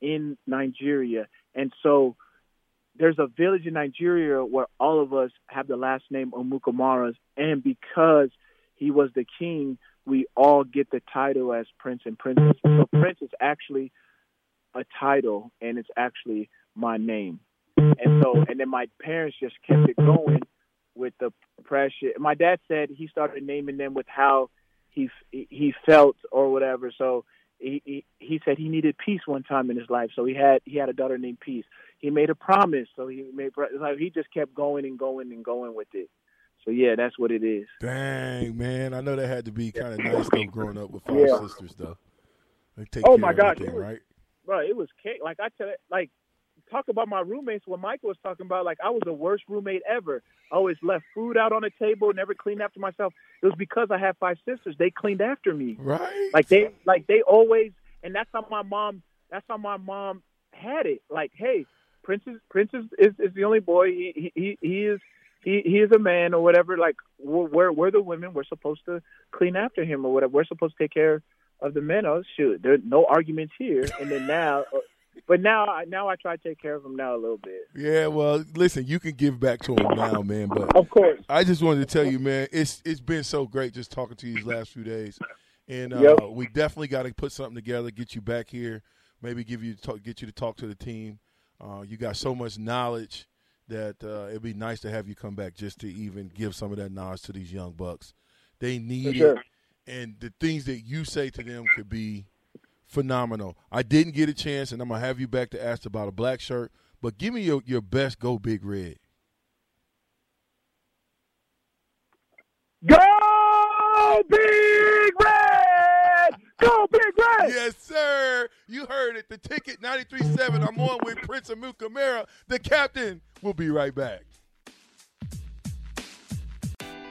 in Nigeria, and so there's a village in Nigeria where all of us have the last name Amukamara, and because he was the king, we all get the title as prince and princess. So prince is actually a title, and it's actually my name. And so, mm-hmm. and then my parents just kept it going with the pressure. My dad said he started naming them with how he he felt or whatever. So he, he he said he needed peace one time in his life, so he had he had a daughter named Peace. He made a promise, so he made like he just kept going and going and going with it. So yeah, that's what it is. Dang, man. I know that had to be kind of nice though, growing up with five Yeah. sisters, though. They take Oh care my of God, everything, was- right? Bro, it was cake. Like I tell, it, like talk about my roommates. What Michael was talking about, like I was the worst roommate ever. Always left food out on the table, never cleaned after myself. It was because I had five sisters. They cleaned after me. Right. Like they, like they always, and that's how my mom. That's how my mom had it. Like, hey, Princess, Princess is, is the only boy. He, he, he is. He, he is a man or whatever. Like we're, we're we're the women. We're supposed to clean after him or whatever. We're supposed to take care of the men. Oh shoot, there's no arguments here. And then now, uh, but now I now I try to take care of him now a little bit. Yeah, well, listen, you can give back to him now, man. But Of course. I just wanted to tell you, man, it's it's been so great just talking to you these last few days, and uh, Yep. we definitely got to put something together, get you back here, maybe give you talk, get you to talk to the team. Uh, you got so much knowledge that uh, it'd be nice to have you come back just to even give some of that knowledge to these young bucks. They need sure. it, and the things that you say to them could be phenomenal. I didn't get a chance, and I'm gonna have you back to ask about a black shirt. But give me your, your best go big red. Go big red! Go big red! Yes, sir. You heard it. The ticket 93.7. I'm on with Prince Amukamara, the captain. We'll be right back.